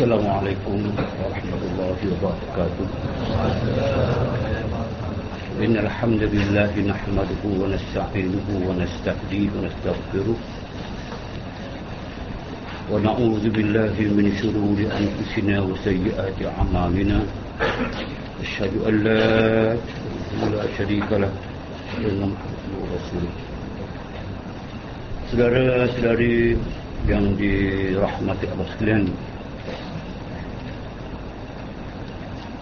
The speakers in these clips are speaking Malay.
السلام عليكم ورحمة الله وبركاته. إن الحمد لله نحمده ونستعينه ونستهديه ونستغفره. ونعوذ بالله من شرور أنفسنا وسيئات أعمالنا. أشهد أن لا لا شريك له. إلا محمد رسوله Saudara-saudari yang dirahmati Allah sekalian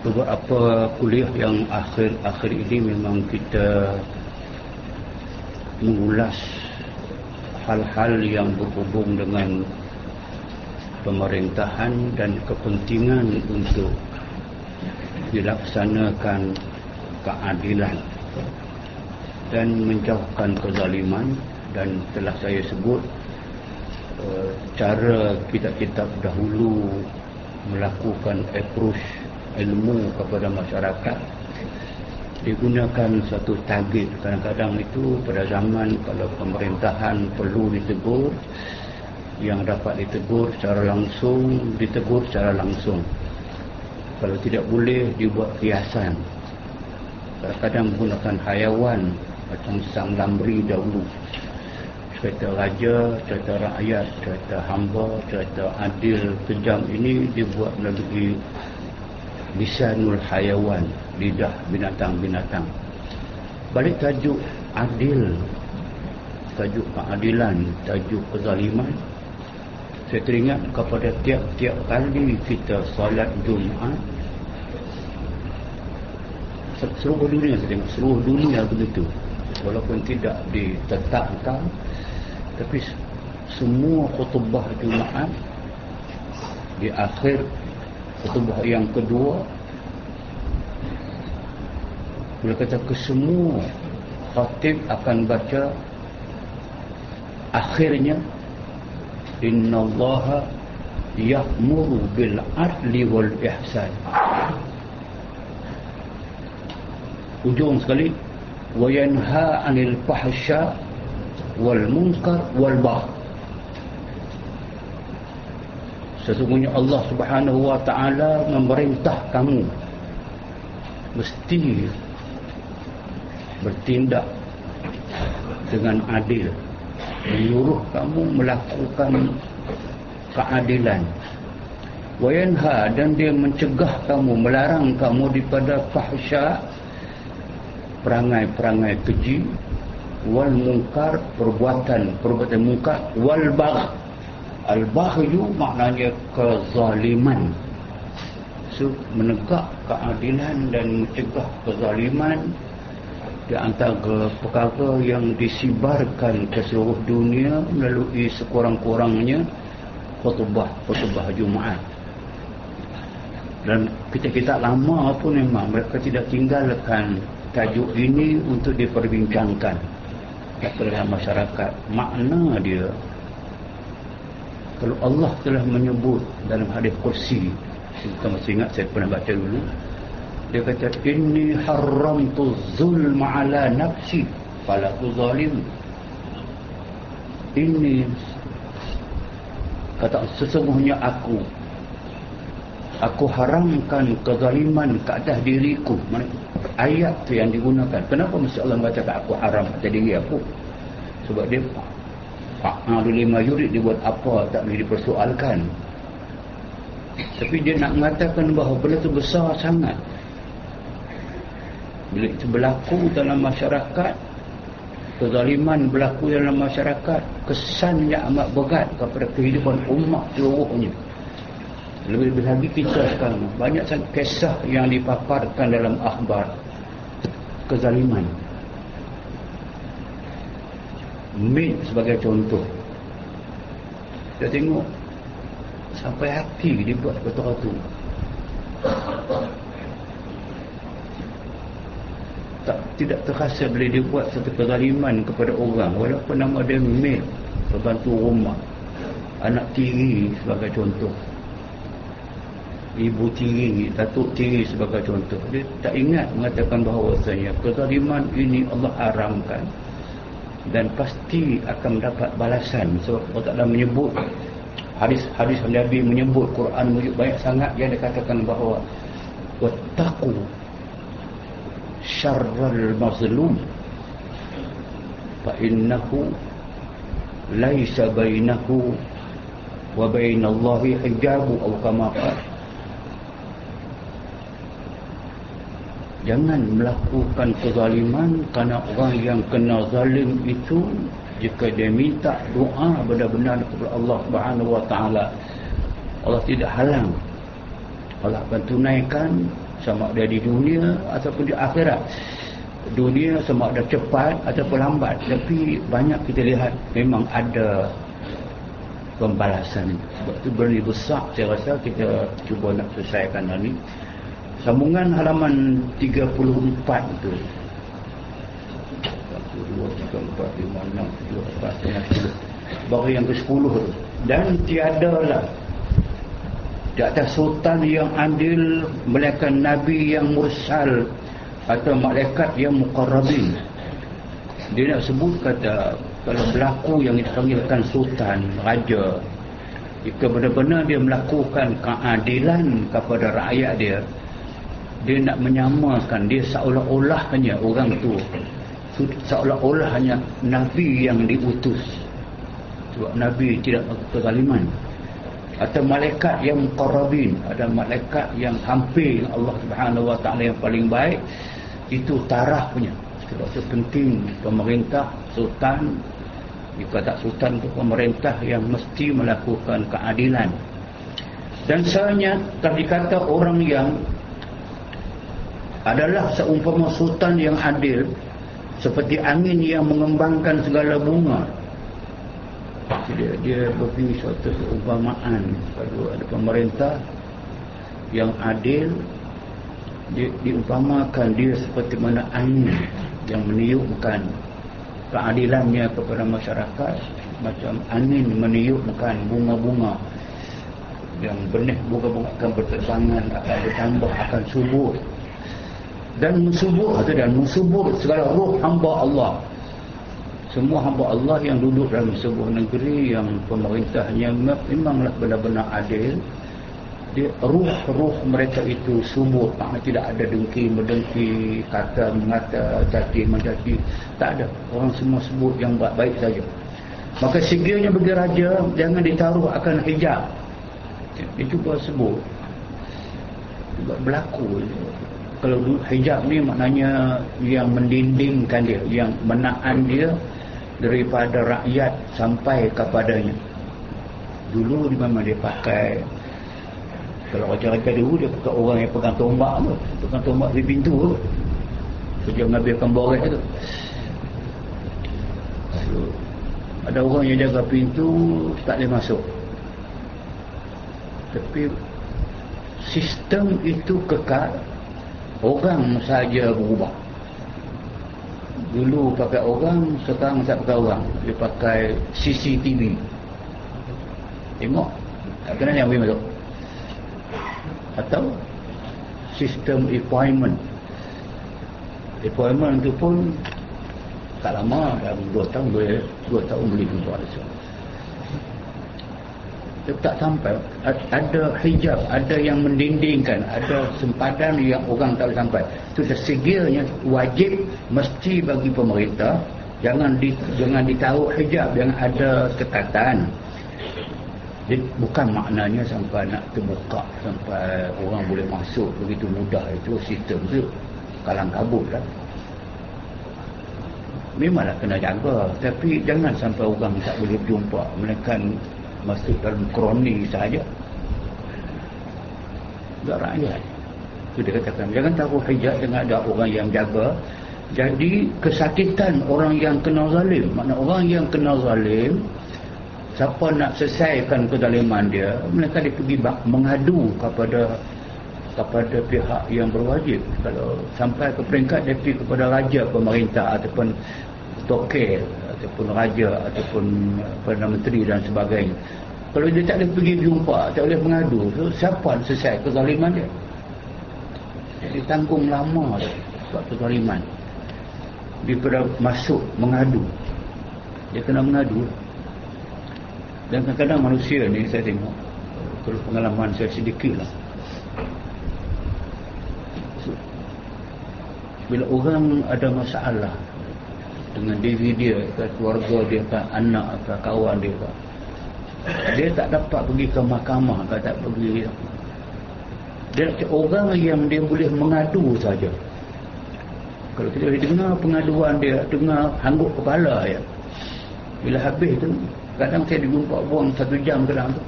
beberapa kuliah yang akhir-akhir ini memang kita mengulas hal-hal yang berhubung dengan pemerintahan dan kepentingan untuk dilaksanakan keadilan dan menjauhkan kezaliman. Dan telah saya sebut uh, cara kitab-kitab dahulu melakukan approach ilmu kepada masyarakat. Digunakan satu target. Kadang-kadang itu pada zaman kalau pemerintahan perlu ditegur yang dapat ditegur secara langsung ditegur secara langsung. Kalau tidak boleh dibuat kiasan. Kadang-kadang menggunakan hayawan macam sang lamri dahulu. Cerita raja, cerita rakyat, cerita hamba, cerita adil, kejam ini dibuat melalui lisanul hayawan lidah binatang-binatang. Balik tajuk adil. Tajuk keadilan tajuk kezaliman. Saya teringat kepada tiap-tiap kali kita salat Jumaat seluruh dunia saya tengok seluruh dunia begitu walaupun tidak ditetapkan tapi semua khutbah Jumaat di akhir khutbah yang kedua bila kata kesemua khatib akan baca akhirnya innallaha ya'muru bil adli wal ihsan. Ujung sekali wa yanha 'anil fahsya wal munkar wal bagh Sesungguhnya Allah subhanahu wa ta'ala memerintah kamu Mesti bertindak dengan adil Menyuruh kamu melakukan keadilan. Wayanha dan dia mencegah kamu Melarang kamu daripada fahsya Perangai-perangai keji Wal munkar perbuatan Perbuatan munkar Wal bagh Al-Bahyu maknanya kezaliman. So, menegak keadilan dan mencegah kezaliman di antara perkara yang disibarkan ke seluruh dunia melalui sekurang-kurangnya khutbah-khutbah Jumaat. Dan kita-kita lama pun memang mereka tidak tinggalkan tajuk ini untuk diperbincangkan kepada masyarakat. Makna dia kalau Allah telah menyebut dalam hadis kursi kita masih ingat saya pernah baca dulu. Dia kata inni haramtu zulma ala nafsi fala tuzalim ini kata sesungguhnya aku aku haramkan kezaliman ke atas diriku. Ayat tu yang digunakan. Kenapa mesti Allah kata aku haram atas diri aku? Sebab dia fa'alu lima yurid dia buat apa tak boleh dipersoalkan. Tapi dia nak mengatakan bahawa benda itu besar sangat. Bila itu berlaku dalam masyarakat kezaliman berlaku dalam masyarakat kesannya amat berat kepada kehidupan umat seluruhnya. Lebih-lebih lagi kita sekarang banyak kisah yang dipaparkan dalam akhbar kezaliman Min sebagai contoh. Kita tengok Sampai hati dibuat ketua tu tak, Tidak terasa boleh dibuat satu kezaliman kepada orang. Walaupun nama dia Min Pembantu rumah. Anak tiri sebagai contoh. Ibu tiri, datuk tiri sebagai contoh. Dia tak ingat mengatakan bahawa Kezaliman ini Allah haramkan dan pasti akan mendapat balasan. Sebab Allah Ta'ala menyebut hadis hadis Nabi menyebut Quran menyebut banyak sangat. Yang dikatakan bahawa wattaqu syarral mazlum fa innahu laisa bainahu wa bainallahi hijabu atau kama jangan melakukan kezaliman kerana orang yang kena zalim itu jika dia minta doa benar-benar kepada Allah Subhanahu wa taala. Allah tidak halang. Allah akan tunaikan sama ada di dunia ataupun di akhirat. Dunia sama ada cepat ataupun lambat. Tapi banyak kita lihat memang ada pembalasan. Sebab itu berani besar saya rasa kita cuba nak selesaikan hal ini sambungan halaman 34 itu 1, 2, 3, 4, 5, 6, 7, 8, 9, 10 baru yang ke-10 dan tiada lah. Di atas sultan yang adil malaikat nabi yang mursal atau malaikat yang muqarrabin. Dia nak sebut kata kalau berlaku yang dipanggilkan sultan raja jika benar-benar dia melakukan keadilan kepada rakyat dia dia nak menyamakan dia seolah-olah hanya orang tu. Seolah-olah hanya nabi yang diutus. Sebab nabi tidak kezaliman atau malaikat yang muqarrabin ada malaikat yang hampir Allah Subhanahu wa taala yang paling baik itu taraf punya. Sebab itu penting pemerintah sultan jika tak sultan itu pemerintah yang mesti melakukan keadilan. Dan sebenarnya tadi kata orang yang adalah seumpama sultan yang adil seperti angin yang mengembangkan segala bunga. Dia dia beri suatu keumpamaan ada pemerintah yang adil. Dia diumpamakan dia seperti mana angin yang meniupkan keadilannya kepada masyarakat macam angin meniupkan bunga-bunga yang benih bunga-bunga akan berterbangan akan bertambah akan subur dan musubur dan musubur segala roh hamba Allah. Semua hamba Allah yang duduk dalam sebuah negeri yang pemerintahnya memanglah benar-benar adil. Dia ruh-ruh mereka itu subur maknanya tidak ada dengki mendengki kata mengata jati menjati. Tak ada. Orang semua sebut yang baik-baik saja. Maka sekiranya bagi raja jangan ditaruh akan hijab. Dia cuba sebut. Berlaku kalau hijab ni maknanya yang mendindingkan dia yang menahan dia daripada rakyat sampai kepadanya. Dulu di mana dia pakai kalau raja-raja dulu dia pakai orang yang pegang tombak tu pegang tombak di pintu tu. Kerja mengambilkan boreh tu. So, ada orang yang jaga pintu tak boleh masuk. Tapi sistem itu kekal orang saja berubah. Dulu pakai orang sekarang tak pakai orang. Dia pakai CCTV tengok. Tak kena yang boleh masuk. Atau sistem appointment. Appointment tu pun tak lama dalam 2 tahun boleh 2 tahun boleh jumpa dia tak sampai. Ada hijab ada yang mendindingkan ada sempadan yang orang tak sampai. Itu sesigilnya wajib mesti bagi pemerintah jangan di, jangan ditaruh hijab yang ada ketatan jadi bukan maknanya sampai nak terbuka sampai orang boleh masuk begitu mudah itu sistem tu. Kalang kabut lah. Memanglah kena jaga. Tapi jangan sampai orang tak boleh jumpa. Mereka masuk dalam kroni saja. Tak rakyat. Itu dia katakan. Jangan taruh hijab dengan ada orang yang jaga. Jadi kesakitan orang yang kena zalim. Makna orang yang kena zalim siapa nak selesaikan kezaliman dia mereka dia pergi mengadu kepada kepada pihak yang berwajib. Kalau sampai ke peringkat dia pergi kepada raja pemerintah ataupun tokel ataupun raja ataupun Perdana Menteri dan sebagainya. Kalau dia tak boleh pergi jumpa tak boleh mengadu so, siapa selesai kezaliman dia? Jadi tanggung lama sebab kezaliman. Dia pada masuk mengadu. Dia kena mengadu. Dan kadang-kadang manusia ni saya tengok kalau pengalaman saya sedikit lah. Bila orang ada masalah dengan diri dia ke keluarga dia ke anak ke kawan dia ke dia tak dapat pergi ke mahkamah ke tak pergi dia orang yang dia boleh mengadu saja. Kalau kita dengar pengaduan dia dengar hangguk kepala ya bila habis tu kadang saya dijumpa buang satu jam dalam tu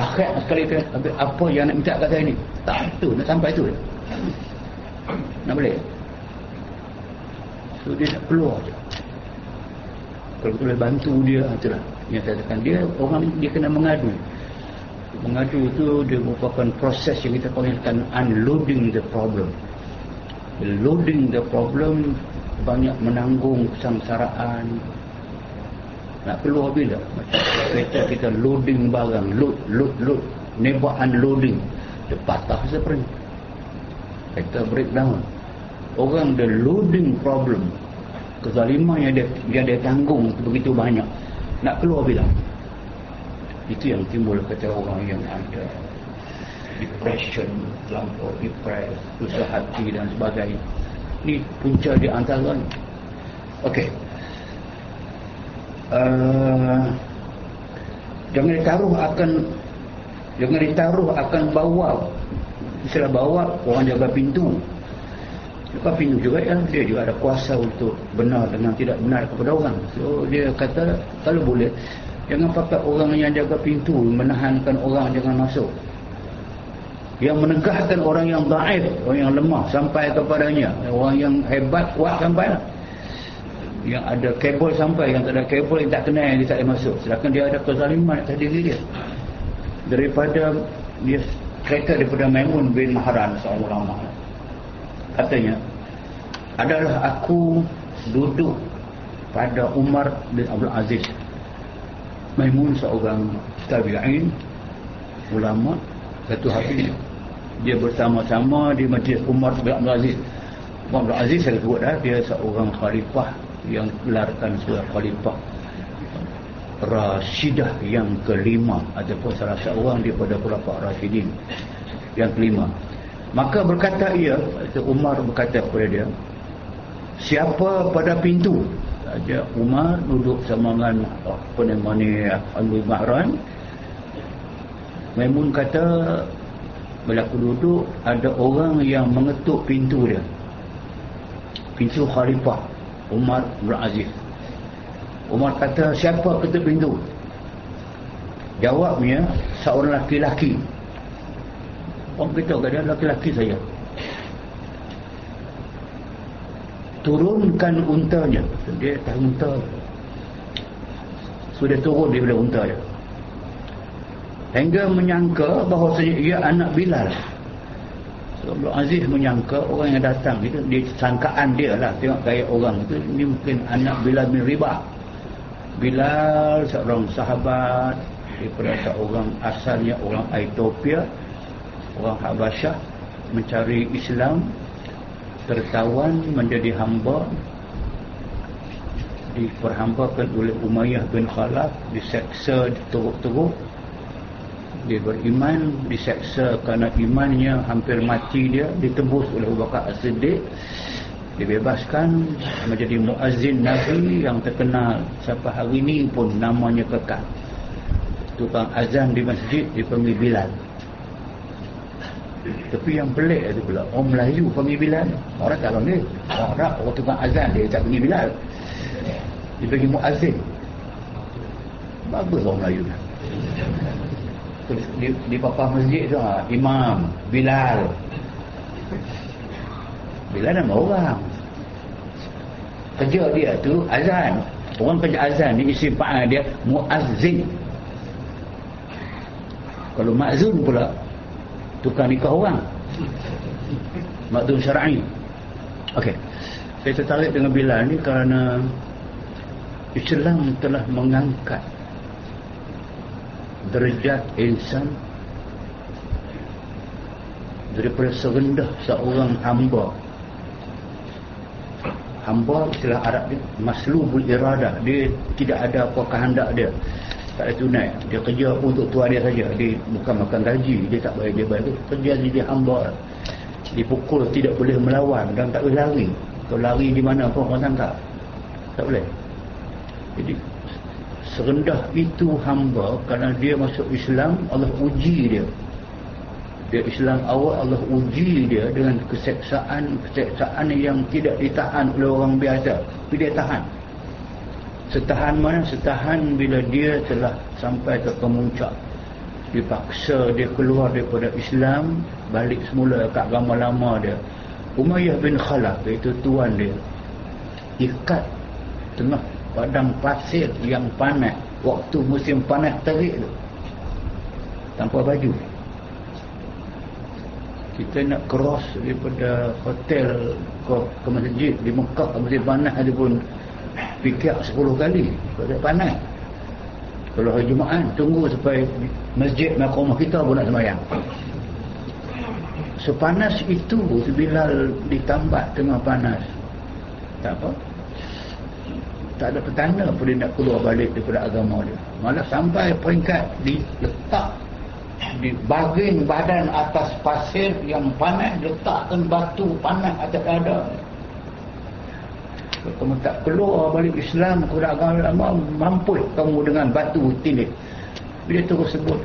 akhir sekali tu apa yang nak minta kat saya ni? Tak tu nak sampai tu. Nak boleh so dia nak keluar je kalau boleh bantu dia itulah yang saya katakan dia orang dia kena mengadu. Mengadu itu dia merupakan proses yang kita panggilkan unloading the problem. Loading the problem banyak menanggung kesangsaraan. Nak keluar bila kereta kita loading barang load load load. Never unloading. Dia patah seperti kereta breakdown orang the loading problem kezaliman yang dia, dia ada tanggung begitu banyak. Nak keluar bila? Itu yang timbul kata orang yang ada depression terlampau depres susah hati dan sebagainya. Ni punca di antara ni. Ok. Uh, jangan ditaruh akan jangan ditaruh akan bawa istilah bawa orang jaga pintu Pintu juga ya, dia juga ada kuasa untuk benar dengan tidak benar kepada orang. So dia kata kalau boleh jangan pakai orang yang jaga pintu menahankan orang jangan masuk. Yang menegahkan orang yang daif, orang yang lemah sampai kepadanya. Orang yang hebat kuat sampai lah. Yang ada kabel sampai, yang tak ada kabel yang tak kenal yang dia tak boleh masuk. Sedangkan dia ada kezaliman atas diri dia. Daripada dia kereta daripada Maimun bin Maharan seorang ulama katanya adalah aku duduk pada Umar bin Abdul Aziz. Maimun seorang tabi'in ulama satu hari dia bersama-sama di majlis Umar bin Abdul Aziz. Umar bin Abdul Aziz saya sebut dah dia seorang khalifah yang gelarkan sebagai khalifah Rashidah yang kelima ataupun salah seorang daripada khulafah Rashidin yang kelima Maka berkata ia, Umar berkata kepada dia, siapa pada pintu? Saja Umar duduk sama dengan apa nama ni Abu Mahran. Maimun kata bila aku duduk ada orang yang mengetuk pintu dia. Pintu khalifah Umar bin Aziz. Umar kata siapa ketuk pintu? Jawabnya seorang laki-laki Orang beritahu kepada laki-laki saya. Turunkan untanya. Dia tak unta. Sudah turun daripada unta dia. Hingga menyangka bahawa ia anak Bilal. Sebab Aziz menyangka orang yang datang itu Dia sangkaan dia lah. Tengok gaya orang itu Ini mungkin anak Bilal bin Ribah Bilal seorang sahabat daripada seorang asalnya orang Ethiopia orang Habasyah mencari Islam tertawan menjadi hamba diperhambakan oleh Umayyah bin Khalaf diseksa teruk-teruk dia beriman diseksa kerana imannya hampir mati dia ditebus oleh Abu Bakar As-Siddiq. Dibebaskan menjadi muazzin Nabi yang terkenal. Sampai hari ini pun namanya kekal. Tukang azan di masjid dipanggil Bilal tapi yang pelik itu pula orang Melayu panggil Bilal orang tak panggil. Orang Arab orang tukang azan dia tak panggil Bilal dia bagi muazzin. Bagus orang Melayu. Di, di papah masjid tu ha, imam Bilal. Bilal nama orang. Kerja dia tu azan. Orang kerja azan ni isi fa'al dia muazzin. Kalau ma'zun pula tukar nikah orang. Makdum syar'i. Okey. Saya tertarik dengan Bilal ni kerana Islam telah mengangkat derajat insan daripada serendah seorang hamba. Hamba istilah Arab dia maslubul iradah. Dia tidak ada apa kehendak dia tak ada tunai. Dia kerja untuk tuan dia saja. Dia bukan makan gaji. Dia tak bayar dia bayar. Kerja dia hamba. Dipukul tidak boleh melawan. Dan tak boleh lari. Kalau lari di mana pun orang tangkap. Tak boleh. Jadi serendah itu hamba kerana dia masuk Islam Allah uji dia. Dia Islam awal Allah uji dia dengan keseksaan keseksaan yang tidak ditahan oleh orang biasa. Tapi dia tahan setahan mana? Setahan bila dia telah sampai ke kemuncak. Dipaksa dia keluar daripada Islam balik semula ke agama lama dia. Umayyah bin Khalaf iaitu tuan dia ikat tengah padang pasir yang panas. Waktu musim panas terik tu. Tanpa baju. Kita nak cross daripada hotel ke, ke masjid di Mekah ke masjid panas ada pun fikir 10 kali. Pada panas. Kalau hari Jumaat tunggu sampai masjid nak rumah kita pun nak semayang. Sepanas itu bila ditambah tengah panas. Tak apa. Tak ada petanda pun dia nak keluar balik daripada agama dia. Malah sampai peringkat diletak di bagian badan atas pasir yang panas letakkan batu panas atas dada kamu tak keluar balik Islam kepada agama lama mampu kamu dengan batu tilik. Bila terus sebut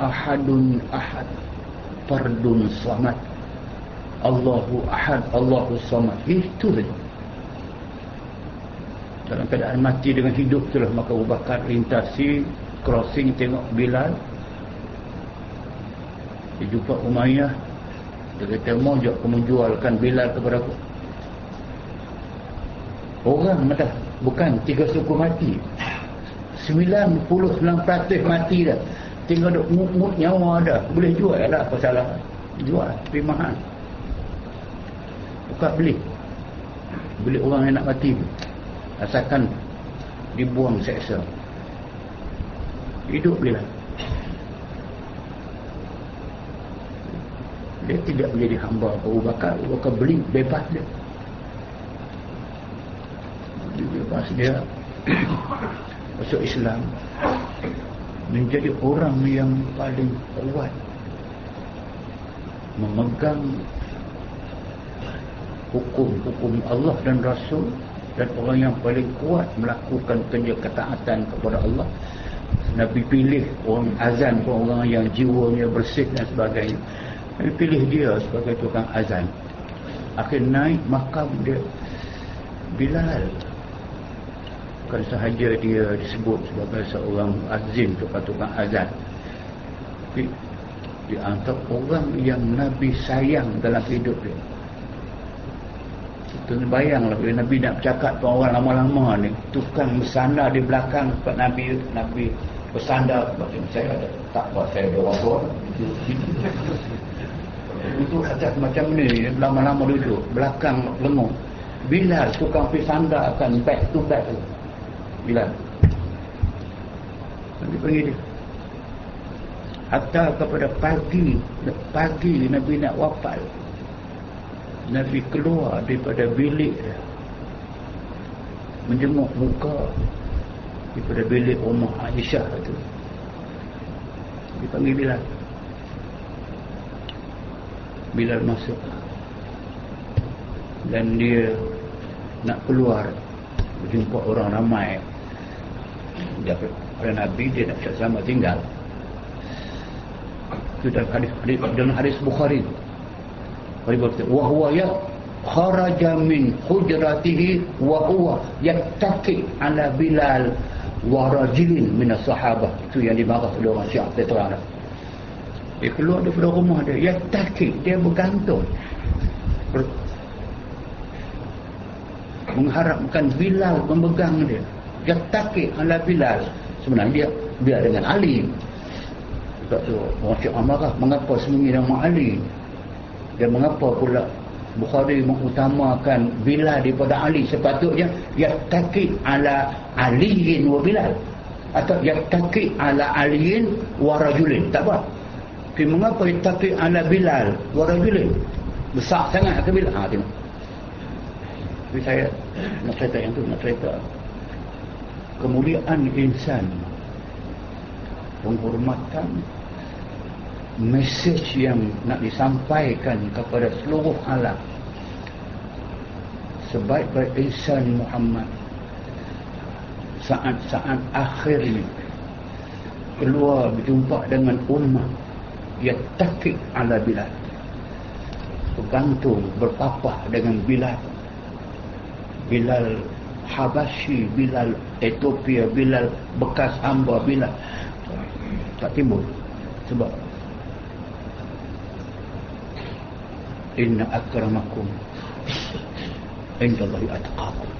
ahadun ahad fardun samad. Allahu ahad Allahu samad. Itu dalam keadaan mati dengan hidup itulah maka Abu Bakar lintasi crossing tengok Bilal. Dia jumpa Umayyah. Dia kata mau jauh kamu jualkan Bilal kepada aku orang mata bukan tiga suku mati. 99% mati dah. Tinggal duk mut nyawa dah. Boleh jual lah apa salah jual tapi mahal. Buka beli. Beli orang yang nak mati asalkan dibuang seksa. Hidup dia dia tidak menjadi hamba Abu Bakar. Abu Bakar beli bebas dia dia dia masuk Islam menjadi orang yang paling kuat memegang hukum-hukum Allah dan Rasul dan orang yang paling kuat melakukan kerja ketaatan kepada Allah. Nabi pilih orang azan pun orang yang jiwanya bersih dan sebagainya. Nabi pilih dia sebagai tukang azan. Akhir naik makam dia Bilal bukan sahaja dia disebut sebagai seorang azim tukang azan tapi dia antara orang yang Nabi sayang dalam hidup dia Tuan bayanglah bila Nabi nak bercakap dengan orang lama-lama ni, tukang bersandar di belakang sebab Nabi Nabi bersandar macam saya ada tak buat saya ada orang tua. Itu atas macam ni lama-lama duduk belakang lengung. Bila tukang bersandar akan back to back tu. Bila? Nabi panggil dia. Hatta kepada pagi, pagi Nabi nak wafat. Nabi keluar daripada bilik dia. Menjenguk muka daripada bilik rumah Aisyah itu dipanggil Bilal Bilal masuk. Dan dia nak keluar berjumpa orang ramai dia pada Nabi dia nak sama tinggal. Itu dalam hadis, hadis dalam hadis Bukhari. Berkata wa huwa ya kharaja min hujratihi wa huwa yattaqi ala bilal wa rajulin min as-sahabah. Itu yang dimarah oleh orang Syiah terang dia keluar daripada rumah dia yattaqi dia bergantung. Ber mengharapkan Bilal memegang dia yattaqi ala Bilal sebenarnya dia dia dengan Ali sebab tu orang Syiah marah mengapa sembunyi nama Ali? Dan mengapa pula Bukhari mengutamakan Bilal daripada Ali? Sepatutnya yattaqi ala aliyin wa Bilal. Atau yattaqi ala aliyin wa rajulin. Tak apa. Tapi mengapa yattaqi ala Bilal wa rajulin? Besar sangat ke Bilal? Ha tengok. Tapi saya nak cerita yang tu nak cerita kemuliaan insan. Penghormatan mesej yang nak disampaikan kepada seluruh alam. Sebaik-baik insan Muhammad saat-saat akhir ini keluar berjumpa dengan umat yang takik ala Bilal bergantung berpapah dengan Bilal Bilal Habashi Bilal Ethiopia Bilal bekas hamba Bilal tak timbul. Sebab inna akramakum indallahi atqakum.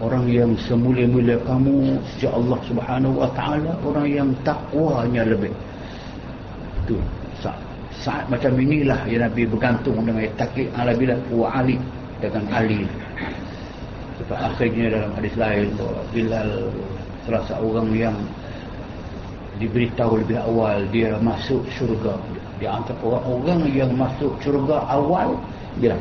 Orang yang semulia-mulia kamu sejak Allah Subhanahu wa taala orang yang takwanya lebih. Tu saat, saat macam inilah yang Nabi bergantung dengan takik ala bila wa ali dengan ali akhirnya dalam hadis lain Bilal salah seorang yang diberitahu lebih awal dia masuk syurga. Di antara orang-orang yang masuk syurga awal dia.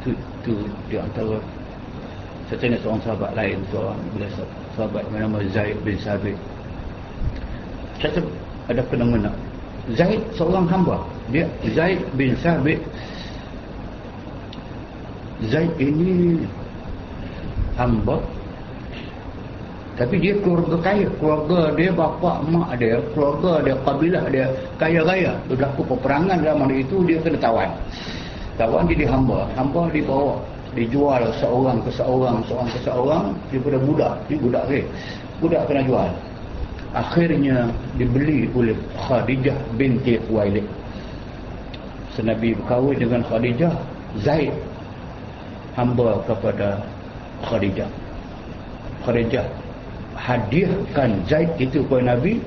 Itu, itu di antara saya tanya seorang sahabat lain seorang bila sahabat bernama Zaid bin Sabit. Saya ada fenomena Zaid seorang hamba. Dia Zaid bin Sabit Zaid ini hamba. Tapi dia keluarga kaya. Keluarga dia bapa mak dia keluarga dia kabilah dia kaya raya. Berlaku peperangan dalam hari itu dia kena tawan. Tawan jadi hamba. Hamba dibawa dijual seorang ke seorang seorang ke seorang daripada budak ni budak ke budak kena jual. Akhirnya dibeli oleh Khadijah binti Khuwailid. Senabi berkahwin dengan Khadijah Zaid hamba kepada Khadijah. Khadijah hadiahkan Zaid itu kepada Nabi.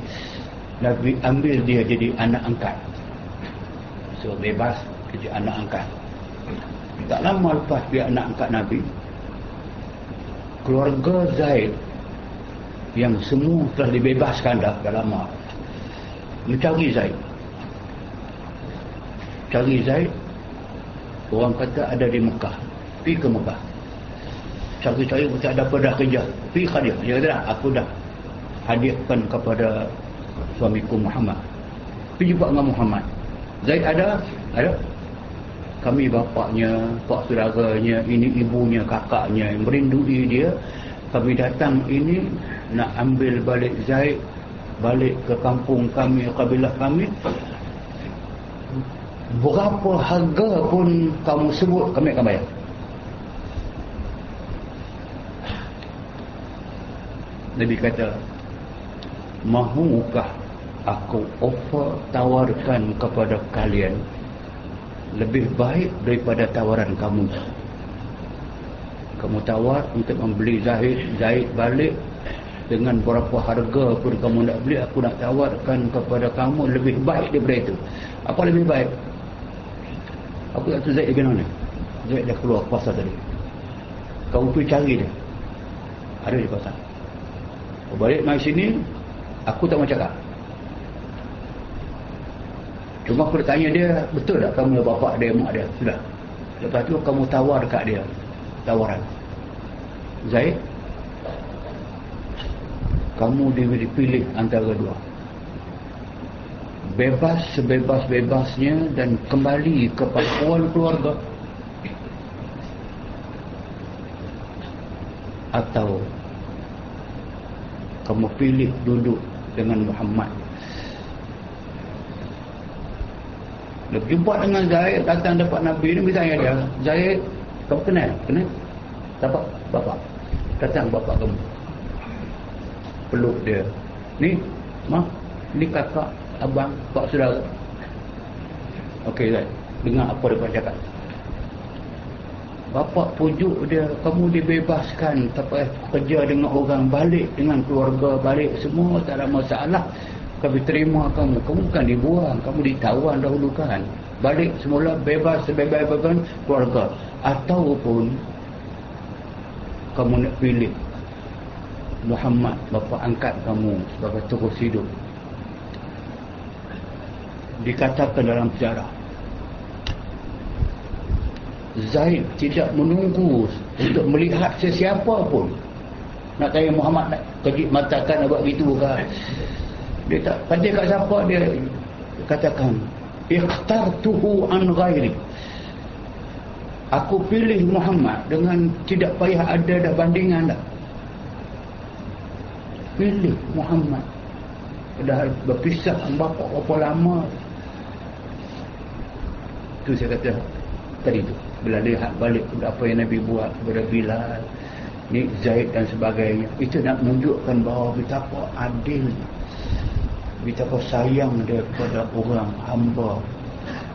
Nabi ambil dia jadi anak angkat. So bebas jadi anak angkat. Tak lama lepas dia anak angkat Nabi keluarga Zaid yang semua telah dibebaskan dah dah lama mencari Zaid. Cari Zaid orang kata ada di Mekah pergi ke Mekah? Cari-cari tak ada apa dah kerja? Pergi hadiah dia kata aku dah hadiahkan kepada suamiku Muhammad. Pergi jumpa dengan Muhammad. Zaid ada? ada? kami bapaknya pak saudaranya ini ibunya kakaknya yang merindui dia kami datang ini nak ambil balik Zaid balik ke kampung kami kabilah kami. Berapa harga pun kamu sebut kami akan bayar Nabi kata mahukah aku offer tawarkan kepada kalian lebih baik daripada tawaran kamu? Kamu tawar untuk membeli Zahid Zahid balik. Dengan berapa harga pun kamu nak beli aku nak tawarkan kepada kamu lebih baik daripada itu. Apa lebih baik? Aku tak tahu Zahid di mana Zahid dah keluar pasar tadi. Kamu pergi cari dia. Ada di pasar balik mai sini aku tak mau cakap. Cuma aku tanya dia betul tak kamu bapak dia mak dia? Sudah. Lepas tu kamu tawar dekat dia tawaran. Zaid kamu dipilih antara dua. Bebas sebebas-bebasnya dan kembali ke pasuan keluarga. Atau kamu pilih duduk dengan Muhammad. Jumpa dengan Zaid datang dapat Nabi ni misalnya dia Zaid kamu kenal? kenal? dapat bapak. Datang bapak kamu. Peluk dia. Ni mah ni kakak abang pak saudara. Okey Zaid dengar apa dia cakap Bapak pujuk dia, kamu dibebaskan tak payah kerja dengan orang balik dengan keluarga balik semua tak ada masalah. Kami terima kamu, kamu bukan dibuang, kamu ditawan dahulu kan. Balik semula bebas sebebas-bebas keluarga ataupun kamu nak pilih Muhammad bapa angkat kamu sebagai terus hidup. Dikatakan dalam sejarah Zaid tidak menunggu untuk melihat sesiapa pun. Nak tanya Muhammad nak kejit matakan nak buat begitu ke? Dia tak. Tanya kat siapa dia? Katakan ikhtartuhu an ghairi. Aku pilih Muhammad dengan tidak payah ada dah bandingan dah. Pilih Muhammad. Dah berpisah bapa berapa lama? Tu saya kata tadi tu bila lihat balik apa yang Nabi buat kepada Bilal ni Zaid dan sebagainya. Itu nak menunjukkan bahawa betapa adil betapa sayang dia kepada orang hamba.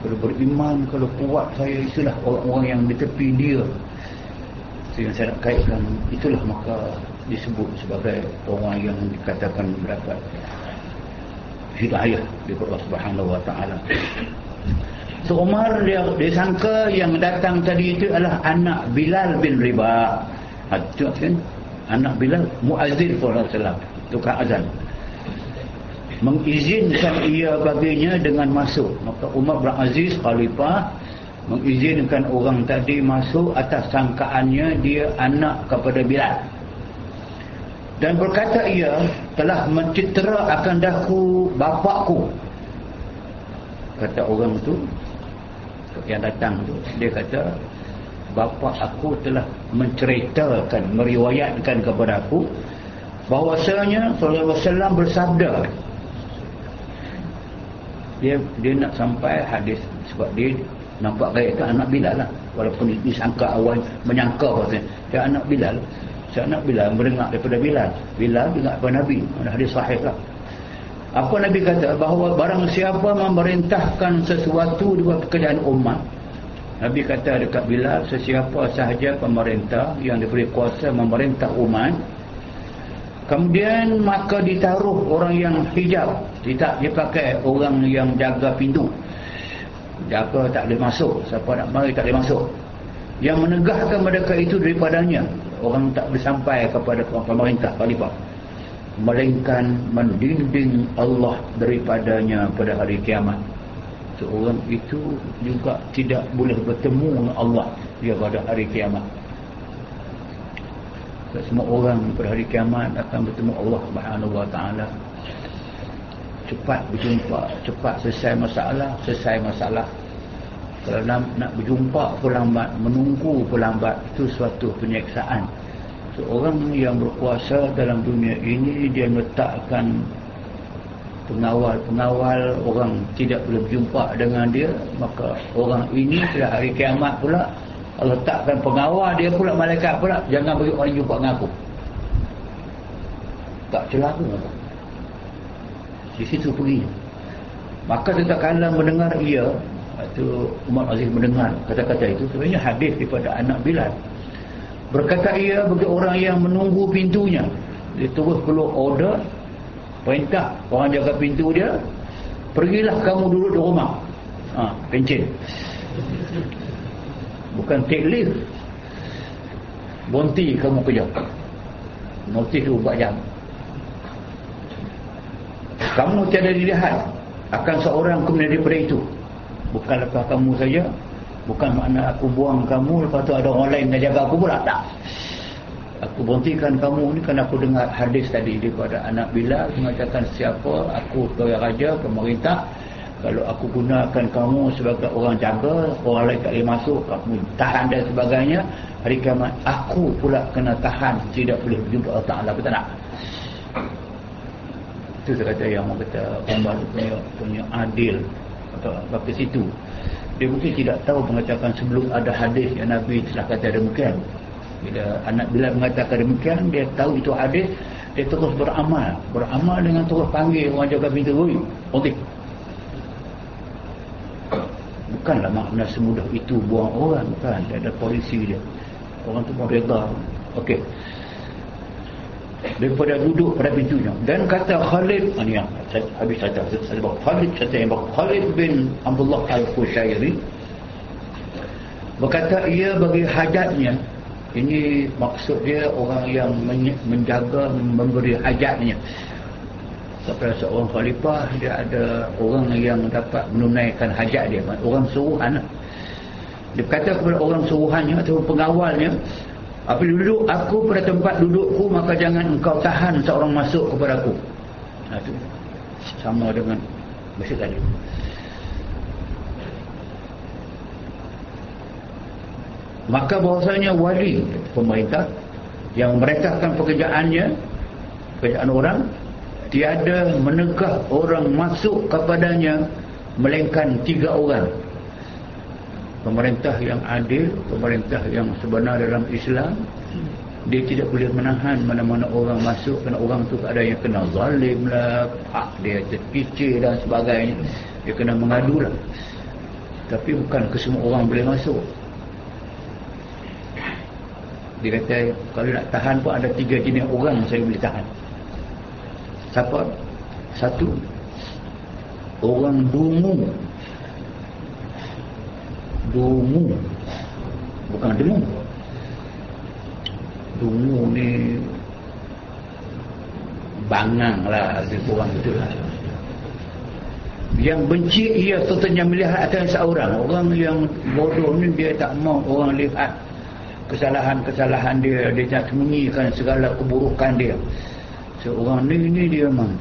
Kalau beriman kalau kuat saya itulah orang-orang yang di tepi dia. Itu yang saya nak kaitkan. Itulah maka disebut sebagai orang yang dikatakan mendapat hidayah di Allah Subhanahu wa taala. So Umar dia disangka yang datang tadi itu adalah anak Bilal bin Riba. Itu kan anak Bilal muazzin sallallahu alaihi wasallam tukang azan. Mengizinkan ia baginya dengan masuk. Maka Umar bin Aziz khalifah mengizinkan orang tadi masuk atas sangkaannya dia anak kepada Bilal dan berkata ia telah mencitera akan daku bapakku kata orang tu yang datang tu dia kata bapa aku telah menceritakan meriwayatkan kepada aku bahwasanya sallallahu bersabda dia dia nak sampai hadis sebab dia nampak gaya itu anak Bilal lah walaupun disangka awal menyangka bahasa dia anak Bilal saya nak Bilal mendengar daripada Bilal. Bilal dengar daripada Nabi. Hadis sahih lah. Apa Nabi kata? Bahawa barang siapa memerintahkan sesuatu di pekerjaan umat. Nabi kata dekat Bilal, sesiapa sahaja pemerintah yang diberi kuasa memerintah umat. Kemudian maka ditaruh orang yang hijab. Tidak dipakai orang yang jaga pintu. Jaga tak boleh masuk. Siapa nak mari tak boleh masuk. Yang menegahkan mereka itu daripadanya orang tak boleh sampai kepada pemerintah khalifah melainkan mendinding Allah daripadanya pada hari kiamat. Seorang itu juga tidak boleh bertemu dengan Allah dia pada hari kiamat. Semua orang pada hari kiamat akan bertemu Allah subhanahu wa ta'ala. Cepat berjumpa cepat selesai masalah selesai masalah. Kalau nak, nak berjumpa pun lambat menunggu pun lambat itu suatu penyeksaan seorang yang berkuasa dalam dunia ini dia meletakkan pengawal-pengawal orang tidak boleh berjumpa dengan dia maka orang ini pada hari kiamat pula letakkan pengawal dia pula malaikat pula jangan bagi orang jumpa dengan aku. Tak celaka apa di situ pergi. Maka tetap kala mendengar ia itu Umar Aziz mendengar kata-kata itu sebenarnya hadis daripada anak Bilal berkata ia bagi orang yang menunggu pintunya. Dia terus keluar order perintah. Orang jaga pintu dia pergilah kamu duduk di rumah. Ha, pencin bukan take leave. Bonti kamu kerja. Notis 24 jam. Kamu tiada dilihat akan seorang kemudian daripada itu. Bukan lepas kamu saja bukan makna aku buang kamu lepas tu ada orang lain yang jaga aku pula. Tak. Aku berhentikan kamu ni kerana aku dengar hadis tadi daripada anak Bilal mengatakan siapa aku sebagai raja pemerintah kalau aku gunakan kamu sebagai orang jaga orang lain tak boleh masuk kamu tahan dan sebagainya hari kiamat aku pula kena tahan tidak boleh berjumpa Allah Ta'ala betul tak? Itu saya kata yang orang kata Umar punya, punya adil apa situ dia mungkin tidak tahu mengatakan sebelum ada hadis yang Nabi telah kata demikian. Bila anak bila mengatakan demikian dia tahu itu hadis dia terus beramal. Beramal dengan terus panggil orang jaga pintu oi okey. Bukanlah makna semudah itu buang orang kan ada polisi dia. Orang tu pun reda okey daripada duduk pada pintunya. Dan kata Khalid ini yang habis saya bawa. Khalid kata yang Khalid bin Abdullah Al-Qushairi berkata ia bagi hajatnya. Ini maksud dia orang yang menjaga memberi hajatnya. Sampai seorang khalifah dia ada orang yang dapat menunaikan hajat dia. Orang suruhan lah. dia kata kepada orang suruhannya atau pengawalnya apabila duduk aku pada tempat dudukku maka jangan engkau tahan seorang masuk kepada aku. Nah, itu sama dengan masjid tadi. Maka bahasanya wali pemerintah yang memerintahkan pekerjaannya pekerjaan orang tiada menegah orang masuk kepadanya melainkan tiga orang pemerintah yang adil pemerintah yang sebenar dalam Islam dia tidak boleh menahan mana-mana orang masuk kerana orang tu ada yang kena zalim lah hak dia terkicir dan sebagainya. Dia kena mengadu lah. Tapi bukan ke semua orang boleh masuk. Dia kata kalau nak tahan pun ada tiga jenis orang saya boleh tahan. Siapa? Satu orang dungu dungu. Bukan demu dungu ni bangang lah orang itu lah. Yang benci ia tentunya melihat atas seorang. Orang yang bodoh ni dia tak mau orang lihat kesalahan-kesalahan dia. Dia tak sembunyikan segala keburukan dia. Seorang ni ni dia memang.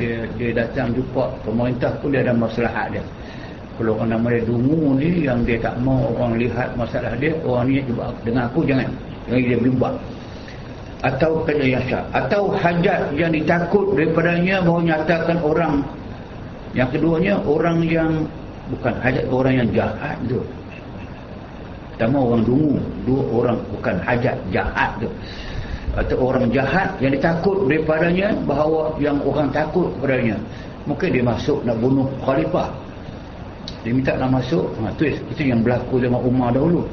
Dia dia datang jumpa pemerintah pun dia ada masalah dia kalau orang nama dia dungu ni yang dia tak mau orang lihat masalah dia orang ni cuba dengan aku jangan. Jangan dia buat. Atau kena yasha. Atau hajat yang ditakut daripadanya bahawa nyatakan orang. Yang keduanya orang yang bukan hajat orang yang jahat tu. Pertama orang dungu. Dua orang bukan hajat jahat tu. Atau orang jahat yang ditakut daripadanya bahawa yang orang takut kepadanya. Mungkin dia masuk nak bunuh khalifah dia minta nak masuk ha, tu itu yang berlaku zaman Umar dahulu.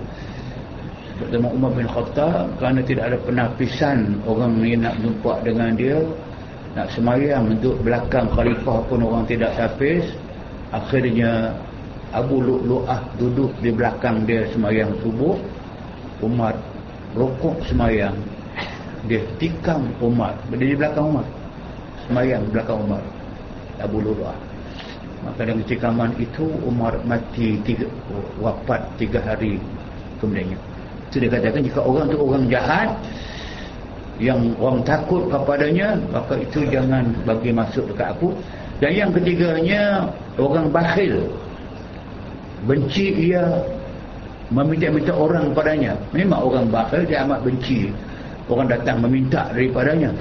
Zaman Umar bin Khattab kerana tidak ada penapisan orang ni nak jumpa dengan dia nak semayang untuk belakang khalifah pun orang tidak tapis akhirnya Abu Lu'lu'ah duduk di belakang dia semayang subuh Umar rokok semayang. Dia tikam Umar. Berdiri di belakang Umar. Semayang belakang Umar. Abu Luruah maka dengan tikaman itu Umar mati tiga, wafat tiga hari kemudiannya. Itu dia katakan jika orang itu orang jahat yang orang takut kepadanya maka itu jangan bagi masuk dekat aku. Dan yang ketiganya orang bakhil. Benci ia meminta-minta orang padanya memang orang bakhil dia amat benci. Orang datang meminta daripadanya.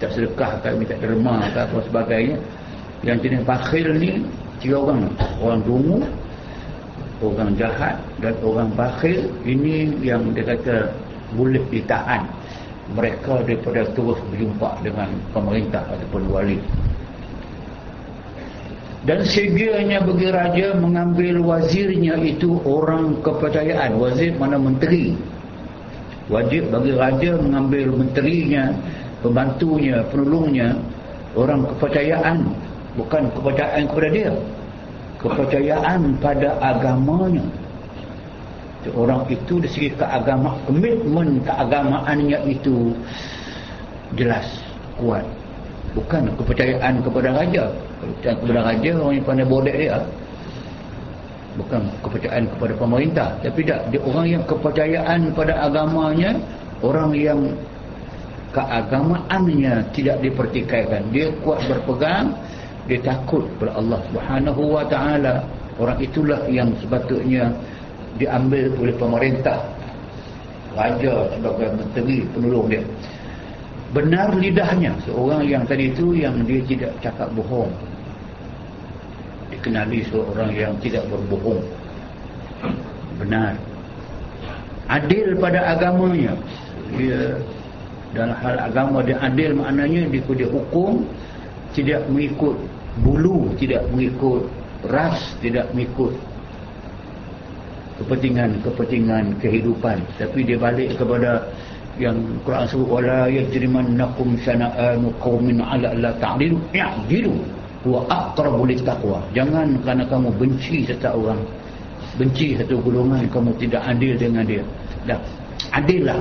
Tak sedekah minta derma apa sebagainya yang jenis bakhil ni tiga orang. Orang dungu orang jahat dan orang bakhil. Ini yang dia kata boleh ditahan. Mereka daripada terus berjumpa dengan pemerintah ataupun wali dan segianya bagi raja mengambil wazirnya itu orang kepercayaan. Wazir mana menteri? Wajib bagi raja mengambil menterinya pembantunya, penolongnya orang kepercayaan bukan kepercayaan kepada dia. Kepercayaan pada agamanya. Orang itu dari segi keagama komitmen keagamaannya itu jelas kuat. Bukan kepercayaan kepada raja. Kepercayaan kepada raja orang yang pandai bodek dia. Bukan kepercayaan kepada pemerintah. Tapi tak dia orang yang kepercayaan pada agamanya orang yang keagamaannya tidak dipertikaikan. Dia kuat berpegang dia takut kepada Allah Subhanahu wa taala. Orang itulah yang sepatutnya diambil oleh pemerintah. Raja sebagai menteri penolong dia. Benar lidahnya. Seorang yang tadi itu yang dia tidak cakap bohong. Dikenali seorang yang tidak berbohong. Benar. Adil pada agamanya. Dia dalam hal agama dia adil maknanya dia, dia hukum tidak mengikut bulu tidak mengikut ras tidak mengikut kepentingan-kepentingan kehidupan. Tapi dia balik kepada yang Quran sebut wala yajrimannakum syana'anu qaumin 'ala alla ta'dilu ya'dilu wa aqrabu littaqwa. Jangan kerana kamu benci satu orang benci satu golongan kamu tidak adil dengan dia. Dah adillah.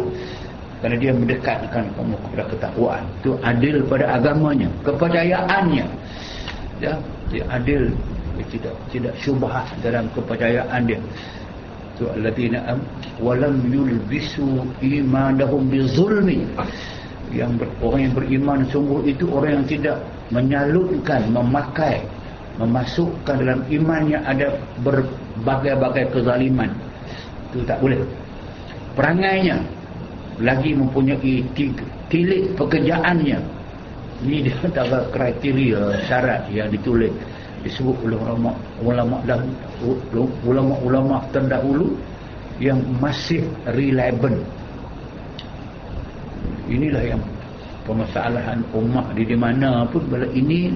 Kerana dia mendekatkan kamu kepada ketakwaan. Itu adil pada agamanya kepercayaannya ya dia adil. Dia tidak tidak syubhat dalam kepercayaan dia. Tu alladziina am walam yulbisu imanahum bizulmi. Yang ber, orang yang beriman sungguh itu orang yang tidak menyalutkan memakai memasukkan dalam imannya ada berbagai-bagai kezaliman. Itu tak boleh. Perangainya lagi mempunyai tilik pekerjaannya ini dia antara kriteria syarat yang ditulis. Disebut oleh ulama ulama dah ulama ulama terdahulu yang masih reliable. Inilah yang permasalahan umat di mana pun bila ini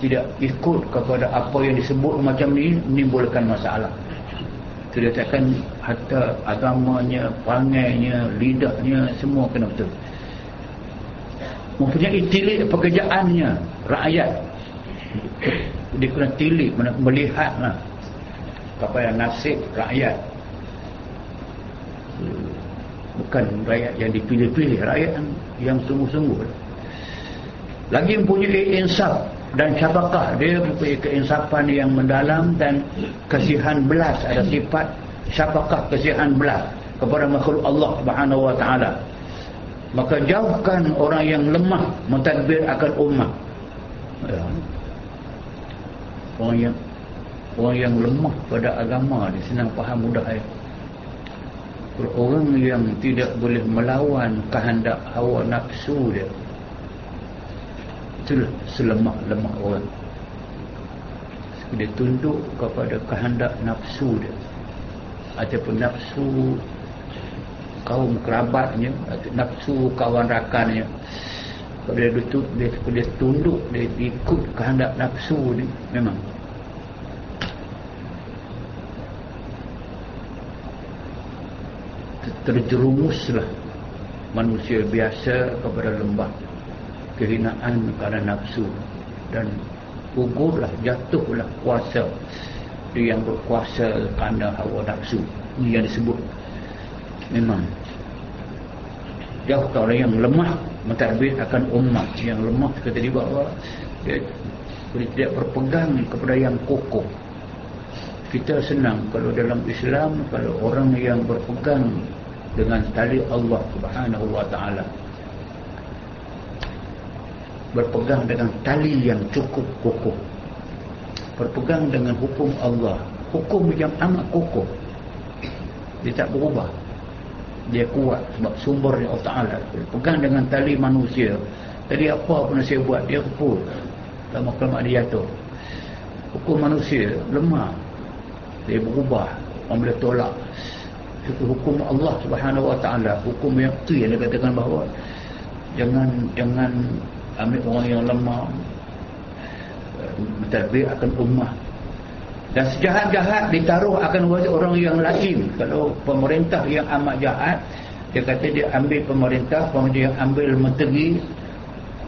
tidak ikut kepada apa yang disebut macam ni menimbulkan masalah. Tidak takkan hatta agamanya pangainya lidahnya semua kena betul mempunyai tilik pekerjaannya rakyat. Dia kena tilik melihatlah kepada nasib rakyat. Bukan rakyat yang dipilih-pilih rakyat yang sungguh-sungguh. Lagi mempunyai insaf dan syafaqah. Dia mempunyai keinsafan yang mendalam dan kasihan belas. Ada sifat syafaqah kasihan belas kepada makhluk Allah Subhanahu wa taala maka jauhkan orang yang lemah mentadbir akan umat ya. orang yang orang yang lemah pada agama dia senang faham mudah ya. orang yang tidak boleh melawan kehendak hawa nafsu dia itulah selemah-lemah orang dia tunduk kepada kehendak nafsu dia ataupun nafsu kaum kerabatnya nafsu kawan rakannya kalau dia dia, dia tunduk dia ikut kehendak nafsu ni memang. Terjerumuslah manusia biasa kepada lembah kehinaan kerana nafsu. Dan gugurlah jatuhlah kuasa. Dia yang berkuasa kerana hawa nafsu. Ini yang disebut memang. Jauh orang yang lemah mentadbir akan umat yang lemah kata di bawah dia boleh tidak berpegang kepada yang kokoh. Kita senang kalau dalam Islam kalau orang yang berpegang dengan tali Allah subhanahu wa ta'ala berpegang dengan tali yang cukup kokoh berpegang dengan hukum Allah hukum yang amat kokoh dia tak berubah dia kuat sebab sumbernya Allah Ta'ala. Berpegang dengan tali manusia. Tadi apa pun saya buat dia kepul. Lama-lama dia jatuh. Hukum manusia lemah. Dia berubah. Orang boleh tolak. Hukum Allah Subhanahu Wa Taala. Hukum yang tu yang dia katakan bahawa jangan jangan ambil orang yang lemah. Mentadbir akan ummah dan sejahat-jahat ditaruh akan orang yang lain kalau pemerintah yang amat jahat dia kata dia ambil pemerintah yang ambil menteri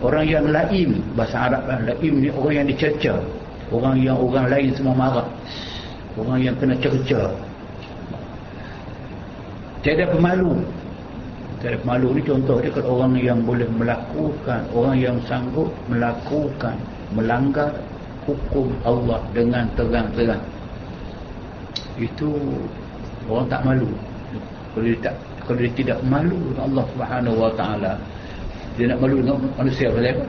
orang yang lain bahasa Arab lah lain ni orang yang dicerca. Orang yang orang lain semua marah. Orang yang kena cerca. Tiada pemalu. Tiada pemalu ni contoh dia kalau orang yang boleh melakukan orang yang sanggup melakukan melanggar hukum Allah dengan terang-terang. Itu orang tak malu. Kalau dia tak kalau dia tidak malu dengan Allah Subhanahu wa taala dia nak malu dengan manusia apa sebab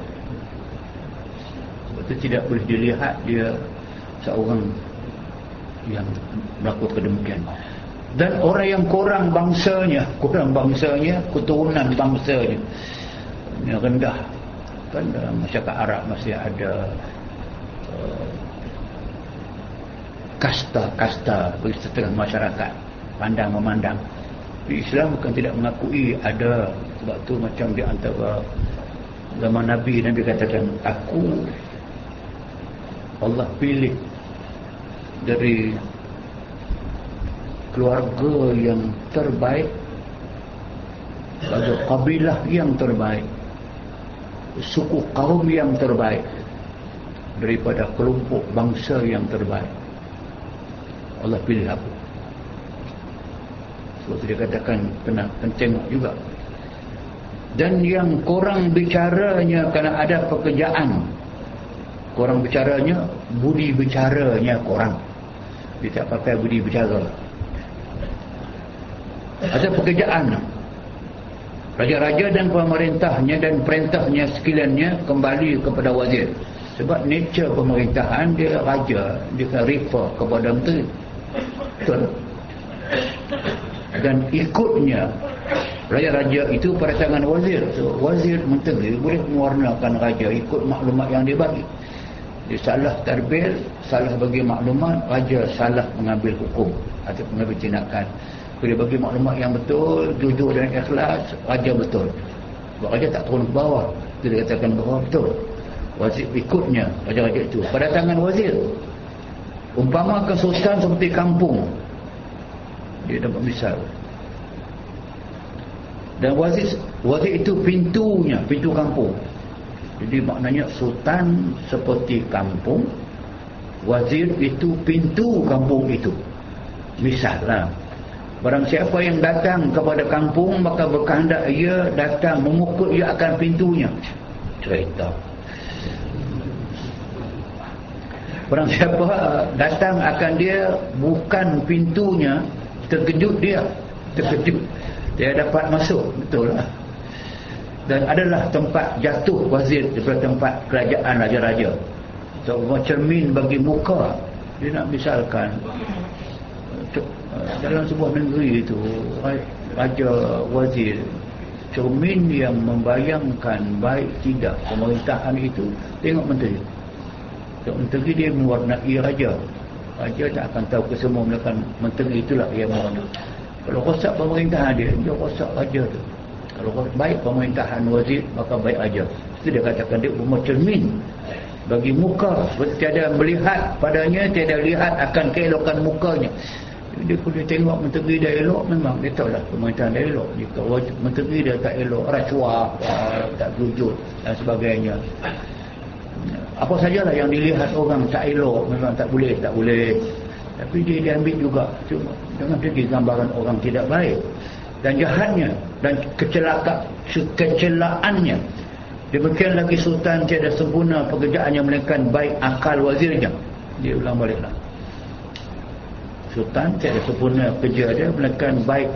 itu tidak boleh dilihat dia seorang yang melakukan demikian dan orang yang kurang bangsanya kurang bangsanya keturunan bangsanya. Yang rendah. Kan dalam masyarakat Arab masih ada kasta-kasta bagi setengah masyarakat pandang memandang. Di Islam bukan tidak mengakui ada sebab tu macam di antara zaman Nabi Nabi katakan aku Allah pilih dari keluarga yang terbaik pada kabilah yang terbaik suku kaum yang terbaik daripada kelompok bangsa yang terbaik. Allah pilih aku. Sebab dia katakan kena tengok juga. Dan yang korang bicaranya kerana ada pekerjaan. Korang bicaranya budi bicaranya korang. Dia tak pakai budi bicara. Ada pekerjaan. Raja-raja dan pemerintahnya dan perintahnya sekaliannya kembali kepada wazir sebab nature pemerintahan dia raja dia akan refer kepada menteri. Betul? Dan ikutnya raja-raja itu pada tangan wazir. So, wazir menteri boleh mewarnakan raja ikut maklumat yang dia bagi. Dia salah tarbir salah bagi maklumat raja salah mengambil hukum atau mengambil tindakan. Dia bagi maklumat yang betul jujur dan ikhlas raja betul. Sebab raja tak turun ke bawah. Dia katakan bahawa betul wazir ikutnya raja-raja itu. Pada tangan wazir. Umpama kesultan seperti kampung. Dia dapat misal dan wazir wazir itu pintunya pintu kampung. Jadi maknanya sultan seperti kampung wazir itu pintu kampung itu. Misalnya Barang siapa yang datang kepada kampung maka berkehendak ia datang memukul ia akan pintunya. Cerita. Barang siapa datang akan dia bukan pintunya terkejut dia. Terkejut. Dia dapat masuk. Betul lah. Dan adalah tempat jatuh wazir daripada tempat kerajaan raja-raja. So, cermin bagi muka. Dia nak misalkan dalam sebuah negeri itu raja wazir cermin yang membayangkan baik tidak pemerintahan itu tengok menteri tengok menteri dia mewarnai raja. Raja tak akan tahu kesemua melakukan menteri itulah yang mewarnai. Kalau rosak pemerintahan dia dia rosak raja tu. Kalau baik pemerintahan wazir maka baik raja. Itu dia katakan dia umur cermin. Bagi muka tiada melihat padanya tiada lihat akan keelokan mukanya. Dia kalau tengok menteri dia elok memang dia tahu lah pemerintahan dia elok. Jika menteri dia tak elok rasuah tak jujur dan sebagainya apa sajalah yang dilihat orang tak elok memang tak boleh tak boleh. Tapi dia diambil juga. Cuma dengan dia gambaran orang tidak baik. Dan jahatnya dan kecelaka kecelaannya. Demikian lagi sultan tiada sempurna pekerjaannya melainkan baik akal wazirnya. Dia ulang baliklah. Sultan tiada sempurna kerja dia melainkan baik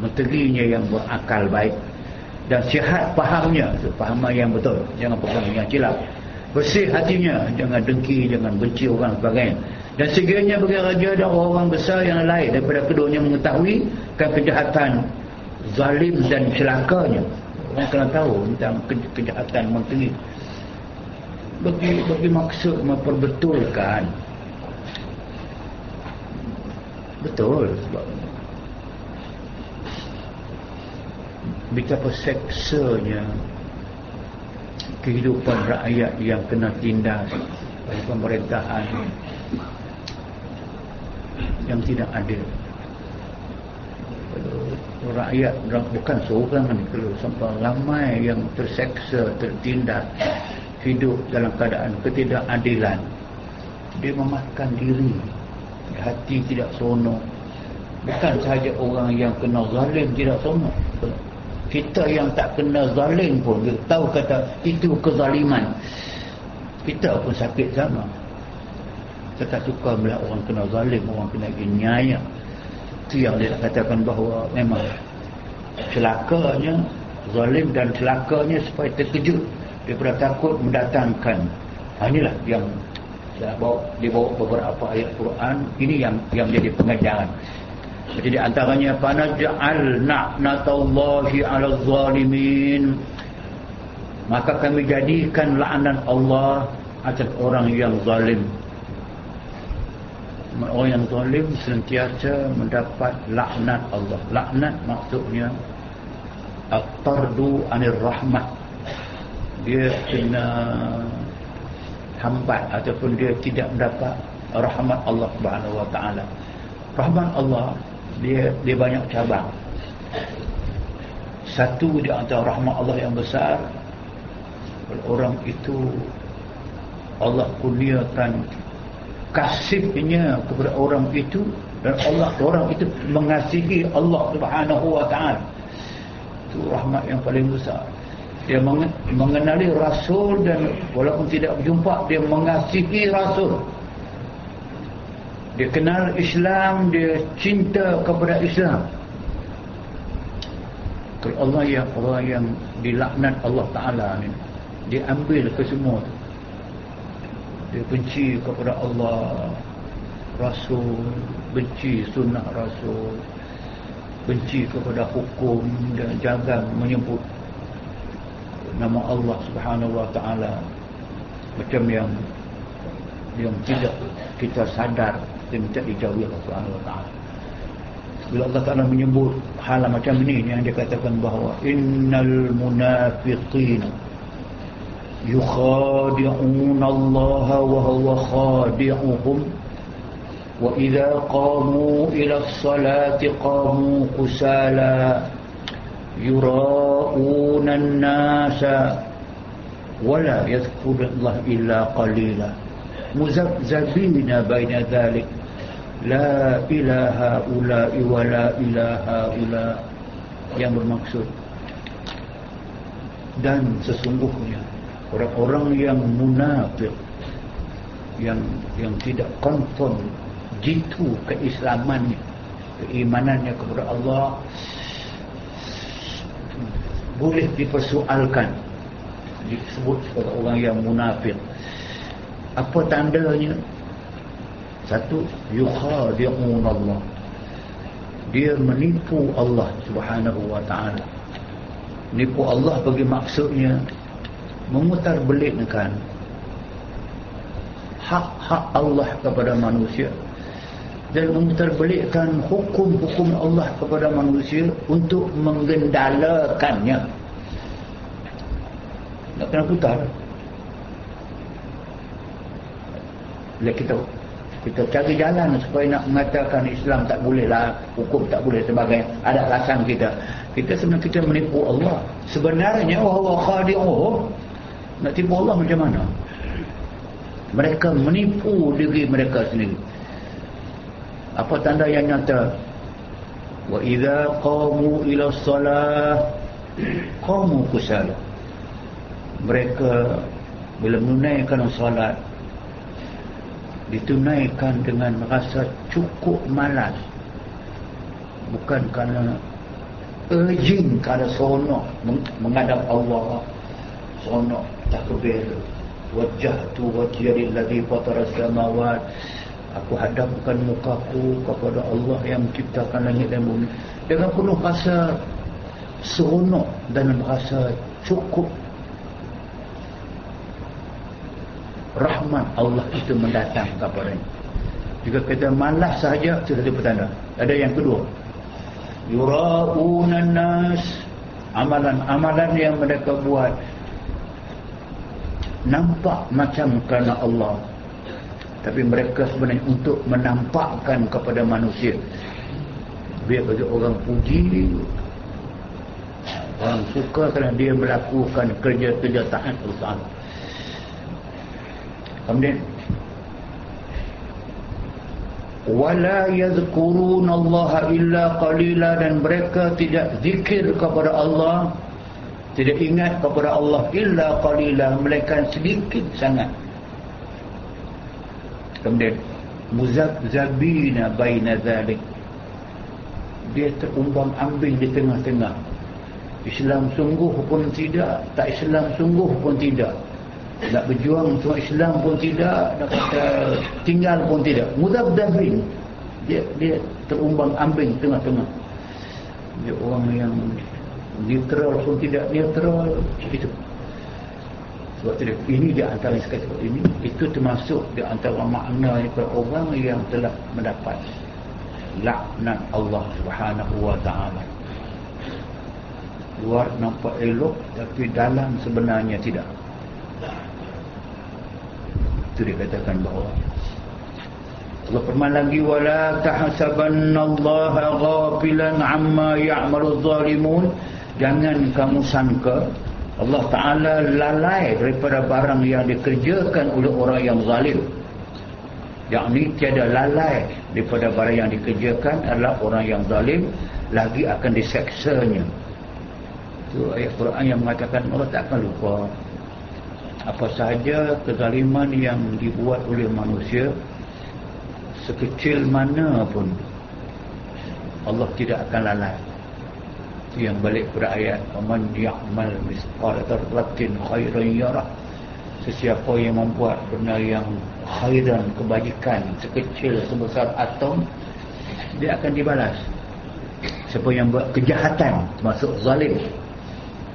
menterinya yang berakal baik. Dan sihat fahamnya fahaman yang betul. Jangan pegang yang silap bersih hatinya. Jangan dengki jangan benci orang sebagainya. Dan segala bagi raja dan orang-orang besar yang lain daripada keduanya mengetahui kan kejahatan zalim dan celakanya. Orang kena tahu tentang kejahatan menteri. Bagi bagi maksud memperbetulkan. Betul sebab betapa seksanya kehidupan rakyat yang kena tindas oleh pemerintahan yang tidak adil. Rakyat bukan seorang ni kalau sampai ramai yang terseksa tertindas hidup dalam keadaan ketidakadilan dia memakan diri. Hati tidak seronok. Bukan sahaja orang yang kena zalim tidak seronok kita yang tak kena zalim pun dia tahu kata itu kezaliman. Kita pun sakit sama. Kita tak suka melihat orang kena zalim orang kena inyaya itu yang dia katakan bahawa memang celakanya zalim dan celakanya supaya terkejut. Daripada takut mendatangkan. Ha, inilah yang dia bawa, dia bawa beberapa ayat Quran. Ini yang yang menjadi pengajaran jadi antaranya panaj'al na'natallahi 'ala zalimin. Maka kami jadikan laknat Allah atas orang yang zalim. Orang yang zalim sentiasa mendapat laknat Allah. Laknat maksudnya at-tardu anir rahmah. Dia kena hambat ataupun dia tidak mendapat rahmat Allah Subhanahu wa taala. Rahmat Allah dia dia banyak cabang. Satu di antara rahmat Allah yang besar orang itu Allah kurniakan kasihnya kepada orang itu dan Allah orang itu mengasihi Allah Subhanahu wa taala. Itu rahmat yang paling besar dia mengenali Rasul dan walaupun tidak berjumpa dia mengasihi Rasul dia kenal Islam dia cinta kepada Islam. Kalau Allah yang orang yang dilaknat Allah Ta'ala ni dia ambil ke semua tu. Dia benci kepada Allah Rasul benci sunnah Rasul benci kepada hukum dan jangan menyebut nama Allah Subhanahu Wa Taala. Macam yang yang tidak kita sadar dia minta dijauhi Allah Subhanahu Wa Taala bila Allah Taala menyebut hal macam ini yang dia katakan bahawa innal munafiqin yukhadi'un Allah wa huwa khadi'uhum وإذا قاموا إلى الصلاة قاموا كسالى يراءون الناس ولا يذكر الله إلا قليلا مزبزبين بين ذلك La ilaha ula'i wa la ilaha ula Yang bermaksud. Dan sesungguhnya Orang-orang yang munafik Yang yang tidak konfirm Jitu keislamannya Keimanannya kepada Allah Boleh dipersoalkan Disebut orang yang munafik. Apa tandanya? Satu yukhadi'un Allah dia menipu Allah subhanahu wa ta'ala. Menipu Allah bagi maksudnya memutar belitkan hak-hak Allah kepada manusia. Dan memperbelikkan hukum-hukum Allah kepada manusia untuk menggendalakannya. Nak kena putar? Bila kita kita cari jalan supaya nak mengatakan Islam tak boleh lah hukum tak boleh sebagai ada alasan kita. Kita sebenarnya kita menipu Allah. Sebenarnya Allah khadi'uh nak tipu Allah macam mana? Mereka menipu diri mereka sendiri. Apa tanda yang nyata? Wa idza qamu ila shalah qamu kusala. Mereka bila menunaikan salat ditunaikan dengan rasa cukup malas. Bukan kerana urging kerana sonok menghadap Allah. Sonok takbir. Wajjahtu wajhiyal ladzi fatara samawati aku hadapkan mukaku kepada Allah yang menciptakan langit dan bumi. Dengan penuh rasa seronok dan rasa cukup rahmat Allah itu mendatang kepada ini. Jika kita malas sahaja sudah ada petanda. Ada yang kedua. Yura'unan nas amalan-amalan yang mereka buat. Nampak macam kerana Allah. Tapi mereka sebenarnya untuk menampakkan kepada manusia. Biar bagi orang puji orang suka kerana dia melakukan kerja-kerja taat Allah kemudian wala yadhkurun Allah illa qalila dan mereka tidak zikir kepada Allah tidak ingat kepada Allah illa qalila melainkan sedikit sangat. Kemudian muzabzabina baina zalik dia terumbang ambing di tengah-tengah. Islam sungguh pun tidak tak Islam sungguh pun tidak nak berjuang untuk Islam pun tidak nak kata tinggal pun tidak muzabzabin dia dia terumbang ambing tengah-tengah dia orang yang neutral pun tidak neutral itu sebab itu ini di antara sekali seperti ini itu termasuk di antara makna orang yang telah mendapat laknat Allah Subhanahu wa taala. Luar nampak elok tapi dalam sebenarnya tidak. Itu dikatakan bahawa Allah firman lagi wala tahsabanna Allah ghafilan amma ya'malu zalimun. Jangan kamu sangka Allah Ta'ala lalai daripada barang yang dikerjakan oleh orang yang zalim. Yang ini tiada lalai daripada barang yang dikerjakan adalah orang yang zalim lagi akan diseksanya itu ayat Quran yang mengatakan Allah tak akan lupa apa sahaja kezaliman yang dibuat oleh manusia sekecil mana pun Allah tidak akan lalai yang balik pada ayat man ya'mal misqala dzarratin khairan yarah. Sesiapa yang membuat benda yang khairan kebajikan sekecil sebesar atom dia akan dibalas. Siapa yang buat kejahatan masuk zalim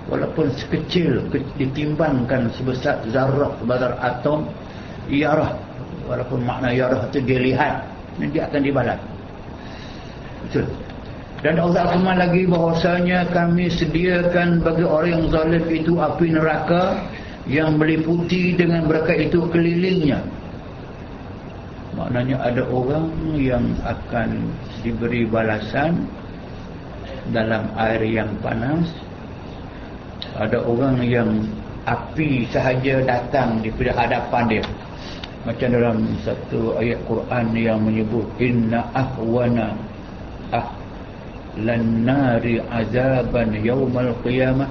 walaupun sekecil ditimbangkan sebesar zarah sebesar atom yarah walaupun makna yarah itu dia lihat dia akan dibalas betul dan Allah firman lagi bahwasanya kami sediakan bagi orang yang zalim itu api neraka yang meliputi dengan mereka itu kelilingnya. Maknanya ada orang yang akan diberi balasan dalam air yang panas. Ada orang yang api sahaja datang di hadapan dia. Macam dalam satu ayat Quran yang menyebut inna ahwana ah lan nari azaban yaumal qiyamah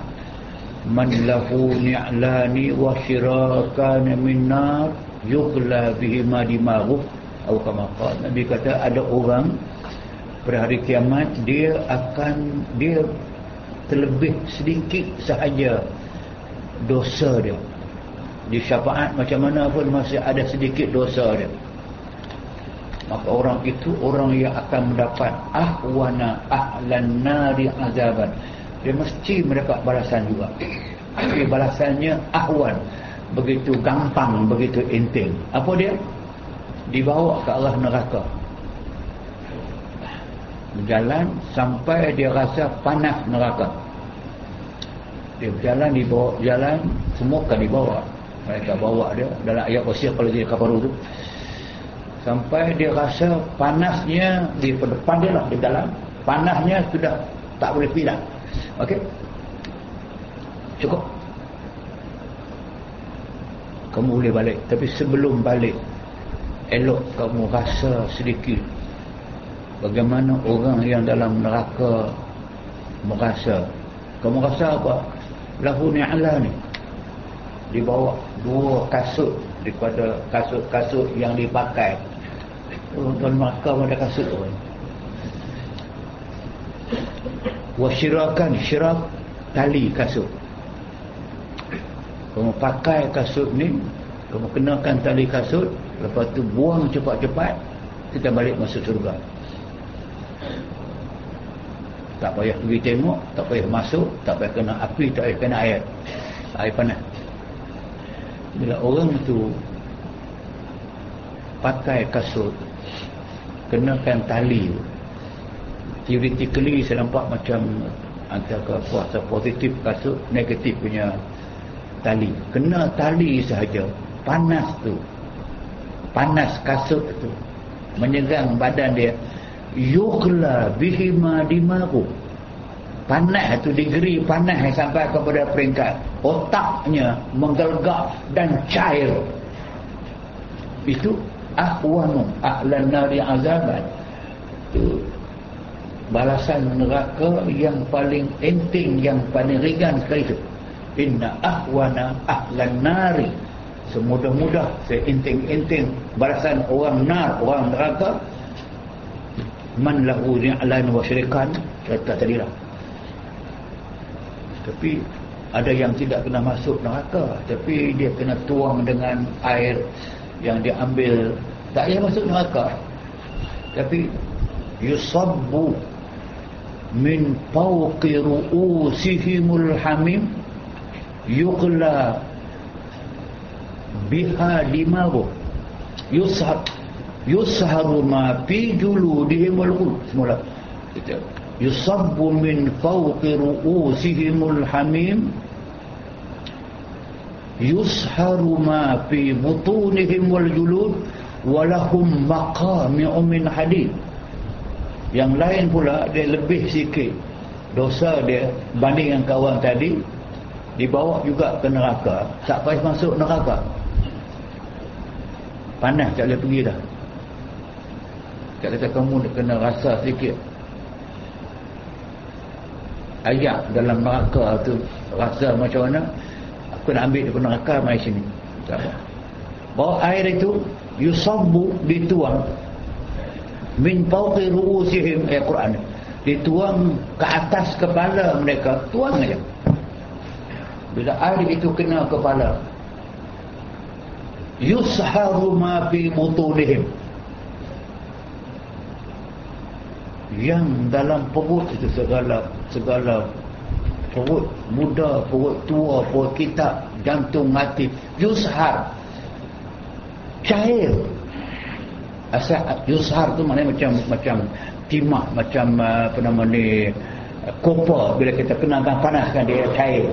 man lahu ni'lani wa shirakan min nar yughla bihi ma dimahu atau kama Nabi kata ada orang pada hari kiamat dia akan dia terlebih sedikit sahaja dosa dia. Di syafaat macam mana pun masih ada sedikit dosa dia. Maka orang itu orang yang akan mendapat ahwana ahlan nari azaban. Dia mesti mendapat balasan juga. Tapi balasannya ahwan. Begitu gampang begitu enteng apa dia? Dibawa ke Allah neraka berjalan sampai dia rasa panas neraka. Dia berjalan dibawa jalan semua kan dibawa. Mereka bawa dia dalam ayat wasir kalau dia kapal itu sampai dia rasa panasnya di depan dia lah di dalam. Panasnya sudah tak boleh pindah ok cukup? Kamu boleh balik. Tapi sebelum balik elok kamu rasa sedikit bagaimana orang yang dalam neraka merasa? Kamu rasa apa? Lahu ni'ala ni. Dibawa dua kasut daripada kasut-kasut yang dipakai. Tuan-tuan makam ada kasut tu. Wasyirakan Syirak Tali kasut. Kamu pakai kasut ni Kamu kenakan tali kasut Lepas tu buang cepat-cepat Kita balik masuk surga Tak payah pergi tengok Tak payah masuk Tak payah kena api Tak payah kena air. Air panas. Bila orang tu Pakai kasut kenakan tali theoretically saya nampak macam antara kuasa positif kasut negatif punya tali. Kena tali sahaja panas tu. Panas kasut tu menyegang badan dia yukla bihima dimaru panas tu digeri panas sampai kepada peringkat otaknya menggelgak dan cair. Itu ahwanu ahlan nari azaban. Itu balasan neraka yang paling enteng yang paling ringan sekali itu inna ahwana ahlan nari. Semudah-mudah seenteng-enteng balasan orang nar orang neraka man lahu ni'lan wa syirikan kata tadi lah tapi ada yang tidak kena masuk neraka tapi dia kena tuang dengan air yang diambil. Tak payah masuk neraka. Tapi yusabbu min fawqi ru'usihimul hamim yuqla biha limaru yushar yusharu ma fi juludihimul qul semula kita yusabbu min fawqi ru'usihimul hamim yusharu ma fi butunihim wal julud walahum maqami'u min hadid yang lain pula dia lebih sikit. Dosa dia banding yang kawan tadi dibawa juga ke neraka. Tak payah masuk neraka. Panas tak boleh pergi dah tak kata kamu nak kena rasa sikit. Ayat dalam neraka tu rasa macam mana? Aku nak ambil daripada neraka mai sini. Bawa air itu yusabu dituang. Min fawqi ru'usihim ayat Quran. Dituang ke atas kepala mereka tuang aja. Bila air itu kena kepala yusharu ma fi butunihim yang dalam perut itu segala segala perut muda, perut tua, perut kitab, jantung mati, yushar. Cair. Asal yushar tu maknanya macam macam timah macam uh, apa nama ni kopa bila kita kenangkan panaskan dia cair.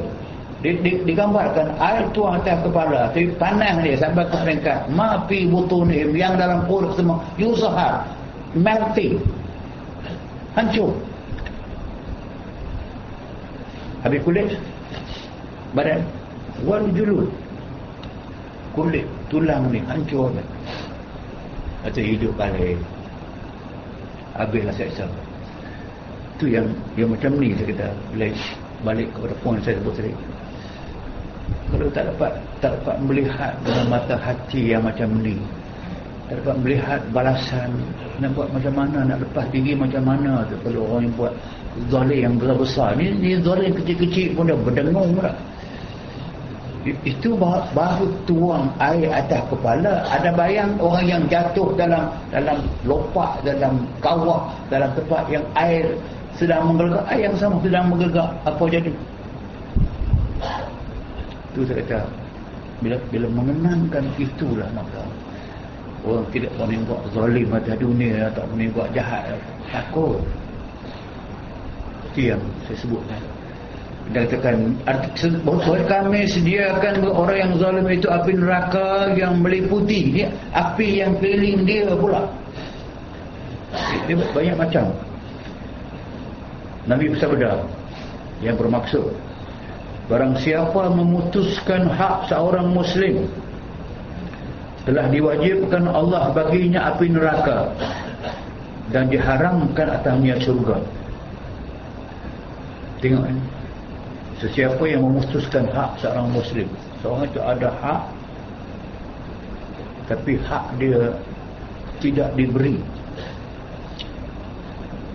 Di, di, digambarkan air tu atas kepala. Tapi panas dia sampai ke peringkat. Mapi butunim yang dalam perut semua yushar. Melting hancur. Habis kulit? Badan? Wal julud. Kulit tulang ni hancur. Kan atau hidup balik. Habislah seksa tu yang yang macam ni saya kata. Balik, balik kepada poin saya sebut tadi. Kalau tak dapat tak dapat melihat dengan mata hati yang macam ni tak dapat melihat balasan nak buat macam mana nak lepas diri macam mana tu. Kalau orang yang buat zalim yang besar-besar ni, ni zalim kecil-kecil pun dah berdengung tak itu baru tuang air atas kepala. Ada bayang orang yang jatuh dalam dalam lopak dalam kawah dalam tempat yang air sedang menggelegak air yang sama sedang menggelegak apa jadi? Itu saya kata bila bila mengenangkan itulah maka orang tidak boleh buat zalim atas dunia tak boleh buat jahat. Takut. Itu yang saya sebutkan dan katakan bahawa kami sediakan orang yang zalim itu api neraka yang meliputi dia, api yang keliling dia pula. Dia banyak macam. Nabi bersabda yang bermaksud barang siapa memutuskan hak seorang muslim telah diwajibkan Allah baginya api neraka. Dan diharamkan atasnya surga. Tengok ini sesiapa yang memutuskan hak seorang muslim. Seorang itu ada hak. Tapi hak dia tidak diberi.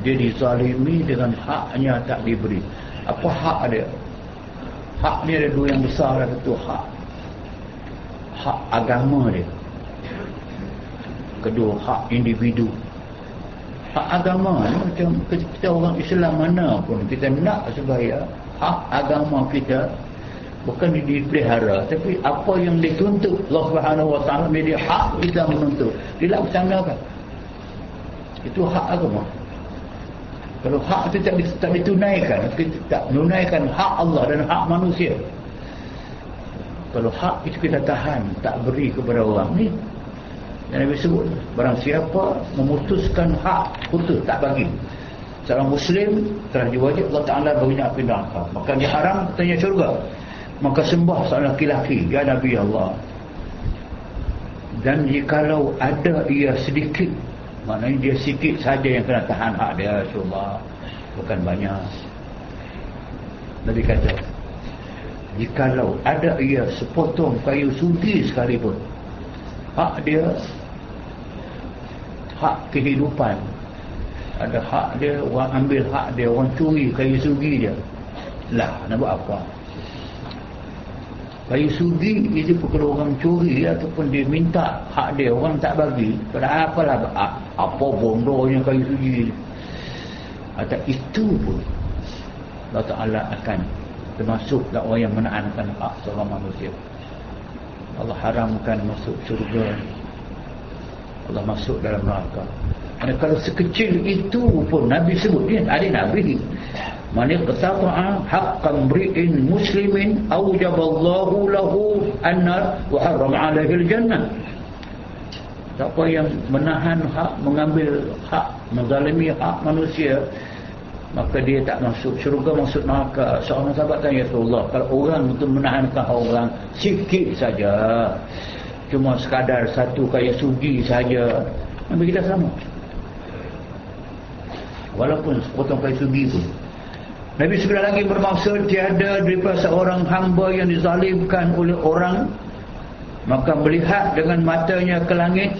Dia dizalimi dengan haknya tak diberi. Apa hak dia? Hak ni ada dua yang besar. Satu hak. Hak agama dia kedua hak individu. Hak agama ni macam kita orang Islam mana pun kita nak supaya hak agama kita bukan dipelihara tapi apa yang dituntut Allah Subhanahu Wa Taala media hak kita menuntut dilaksanakan. Itu hak agama. Kalau hak itu tak, tak ditunaikan kita tak menunaikan hak Allah dan hak manusia. Kalau hak itu kita tahan tak beri kepada orang ni yang Nabi sebut barang siapa memutuskan hak putus tak bagi. Seorang muslim telah diwajib Allah Ta'ala baginya api neraka. Maka dia haram tanya syurga. Maka sembah seorang laki-laki ya Nabi Allah dan jikalau ada ia sedikit maknanya dia sedikit saja yang kena tahan hak dia Rasulullah bukan banyak. Nabi kata jikalau ada ia sepotong kayu sudi sekalipun hak dia hak kehidupan. Ada hak dia orang ambil hak dia orang curi kayu sugi dia. Lah nak buat apa? Kayu sugi itu kalau orang curi ataupun dia minta hak dia orang tak bagi pada apalah apa bondonya kayu sugi? Atau itu pun Allah Ta'ala akan termasuk orang yang menahankan hak seorang manusia. Allah haramkan masuk surga Allah masuk dalam neraka. Dan kalau sekecil itu pun Nabi sebut dia ada Nabi. Man iqtata'a haqqan mri'in muslimin awjaballahu lahu annar wa harrama 'alaihi al-jannah siapa yang menahan hak mengambil hak menzalimi hak manusia maka dia tak masuk syurga masuk neraka. Seorang sahabat tanya Rasulullah kalau orang itu menahankan orang sikit saja cuma sekadar satu kaya sugi saja. Nabi kita sama. Walaupun sepotong kaya sugi pun. Nabi sebenarnya lagi bermaksud tiada daripada seorang hamba yang dizalimkan oleh orang maka melihat dengan matanya ke langit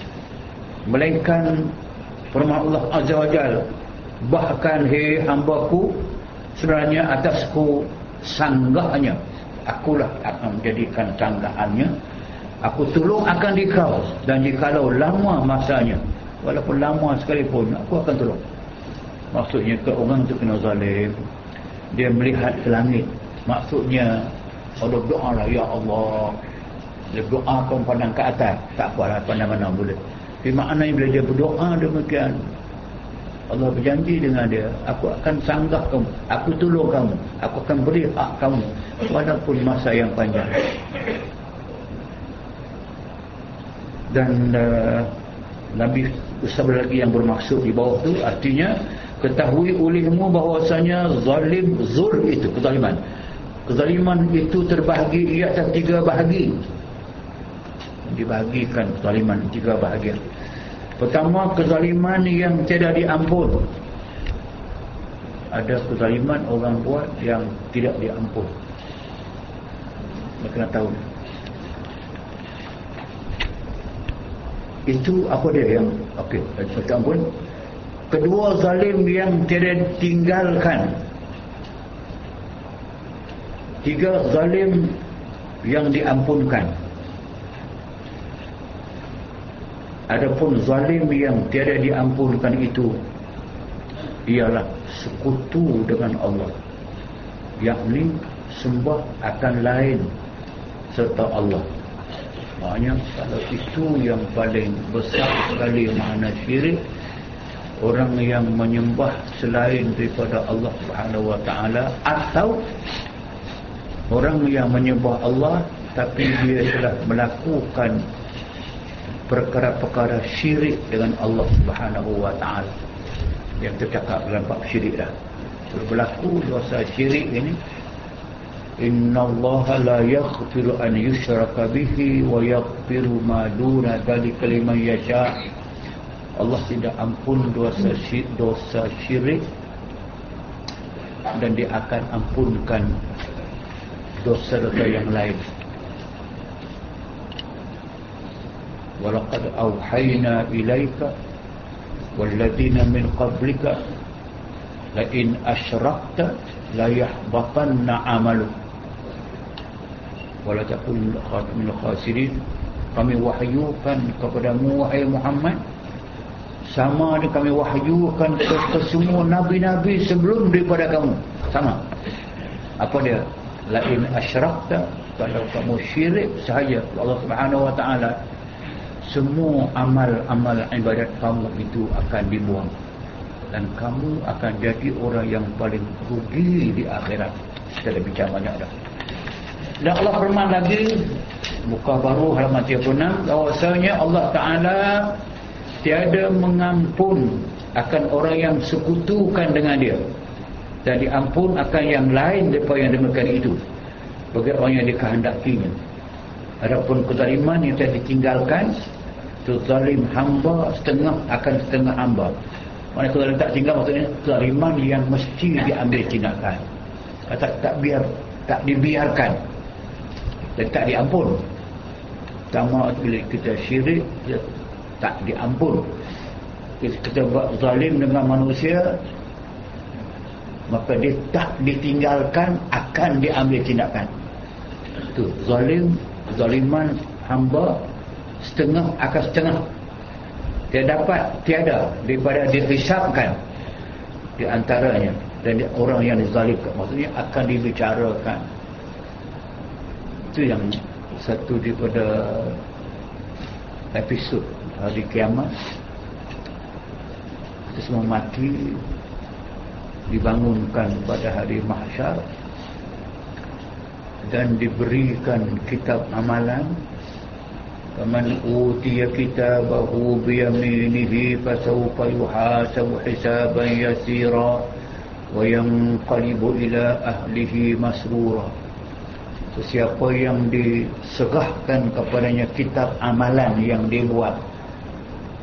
melainkan firman Allah Azza wa Jal bahkan hei hambaku sebenarnya atasku sanggahnya akulah akan menjadikan sanggahannya aku tolong akan dikau dan jikalau lama masanya. Walaupun lama sekalipun aku akan tolong. Maksudnya ke orang tu kena zalim. Dia melihat ke langit. Maksudnya kalau doa lah ya Allah. Dia doa kau pandang ke atas. Tak apa lah pandang mana boleh. Tapi maknanya bila dia berdoa demikian Allah berjanji dengan dia aku akan sanggah kamu. Aku tolong kamu. Aku akan beri hak kamu. Walaupun masa yang panjang dan uh, Nabi bersabda lagi yang bermaksud di bawah tu artinya ketahui olehmu bahawasanya zalim zul itu kezaliman. Kezaliman itu terbahagi ia atas tiga bahagi. Dibahagikan kezaliman tiga bahagian. Pertama kezaliman yang tidak diampun. Ada kezaliman orang buat yang tidak diampun. Kena tahu itu apa dia yang okey tak ampun kedua zalim yang tidak tinggalkan. Tiga zalim yang diampunkan. Adapun zalim yang tiada diampunkan itu ialah sekutu dengan Allah. Yakni sembah akan lain serta Allah maknanya kalau itu yang paling besar sekali makna syirik orang yang menyembah selain daripada Allah Subhanahu wa taala atau orang yang menyembah Allah tapi dia telah melakukan perkara-perkara syirik dengan Allah Subhanahu wa taala. Yang tercakap dalam bab syirik dah. Berlaku dosa syirik ini Allah la yaghfiru an yushraka bihi wa yaghfiru ma duna dhalika liman yasha' Allah tidak ampun dosa syirik, dosa syirik dan dia akan ampunkan dosa-dosa yang lain. Walaqad awhayna ilaika walladhina min qablika la in asyrakta la yahbatanna 'amaluk wala takun min khasirin kami wahyukan kepadamu wahai Muhammad sama ada kami wahyukan ke, ke semua nabi-nabi sebelum daripada kamu. Sama. Apa dia? Lain asyrakta kalau kamu syirik sahaja Allah Subhanahu wa taala semua amal-amal ibadat kamu itu akan dibuang. Dan kamu akan jadi orang yang paling rugi di akhirat. Dah bincang banyak dah dan Allah firman lagi muka baru halaman 36 bahawasanya Allah Ta'ala tiada mengampun akan orang yang sekutukan dengan dia. Dan diampun akan yang lain daripada yang demikian itu. Bagi orang yang dikehendakinya. Adapun kezaliman yang telah ditinggalkan itu zalim hamba setengah akan setengah hamba. Mana kalau tak tinggal maksudnya kezaliman yang mesti diambil tindakan. Tak, tak biar tak dibiarkan tak diampun sama bila kita syirik tak diampun kita buat zalim dengan manusia maka dia tak ditinggalkan akan diambil tindakan. Itu zalim zaliman hamba setengah akan setengah. Dia dapat tiada daripada dihisapkan di antaranya. Dan dia, orang yang dizalimkan. Maksudnya akan dibicarakan itu yang satu daripada episod hari kiamat. Kita semua mati dibangunkan pada hari mahsyar dan diberikan kitab amalan. Faman utiya kitabahu biyaminihi fasawfa yuhasabu hisaban yasira wa yanqalibu ila ahlihi masrura sesiapa yang diserahkan kepadanya kitab amalan yang dia buat?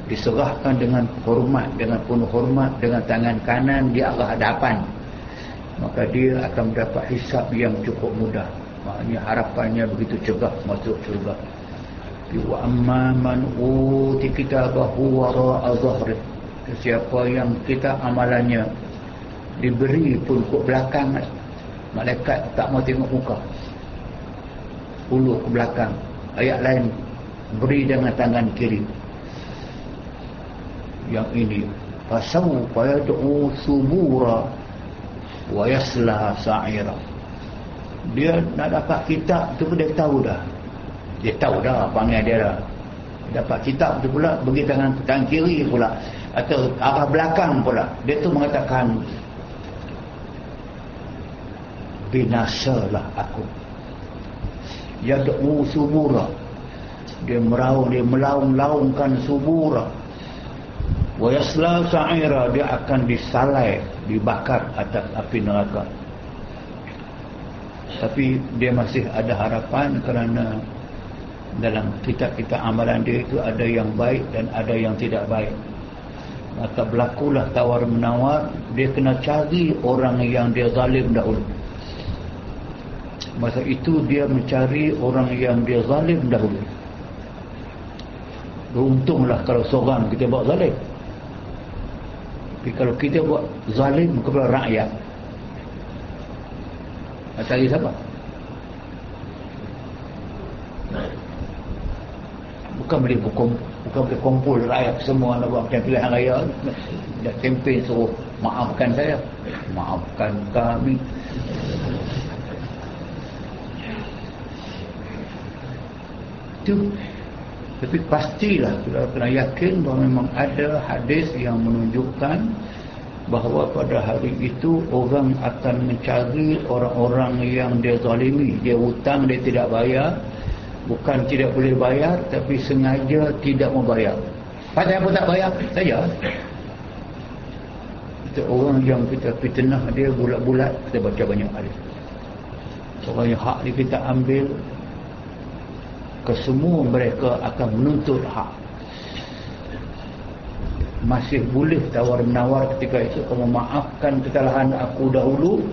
Diserahkan dengan hormat dengan penuh hormat dengan tangan kanan di arah hadapan. Maka dia akan mendapat hisap yang cukup mudah. Maknanya harapannya begitu cegah masuk syurga. Wa amma man uti kitabahu wara'a zahri. Siapa yang kita amalannya diberi pun ke belakang malaikat tak mau tengok muka ulu ke belakang. Ayat lain beri dengan tangan kiri. Yang ini fasawfa yad'u subura wa yasla sa'ira. Dia nak dapat kitab tu pun dia tahu dah. Dia tahu dah panggil dia dah. Dapat kitab tu pula bagi tangan tangan kiri pula atau arah belakang pula. Dia tu mengatakan binasalah aku yad'u subura. Dia meraung dia melaung-laungkan subura. Wa yasla sa'ira dia akan disalai dibakar atas api neraka. Tapi dia masih ada harapan kerana dalam kitab-kitab amalan dia itu ada yang baik dan ada yang tidak baik. Maka berlakulah tawar menawar dia kena cari orang yang dia zalim dahulu masa itu dia mencari orang yang dia zalim dahulu. Beruntunglah kalau seorang kita buat zalim. Tapi kalau kita buat zalim kepada rakyat cari siapa? Bukan boleh bukum bukan boleh kumpul rakyat semua nak buat macam pilihan raya. Dah kempen suruh maafkan saya. Maafkan kami itu. Tapi pastilah kita kena yakin bahawa memang ada hadis yang menunjukkan bahawa pada hari itu orang akan mencari orang-orang yang dia zalimi. Dia hutang dia tidak bayar. Bukan tidak boleh bayar tapi sengaja tidak membayar pasal apa tak bayar? Saja itu orang yang kita fitnah dia bulat-bulat kita baca banyak hari orang yang hak ni kita ambil kesemua mereka akan menuntut hak. Masih boleh tawar menawar ketika itu kamu maafkan kesalahan aku dahulu.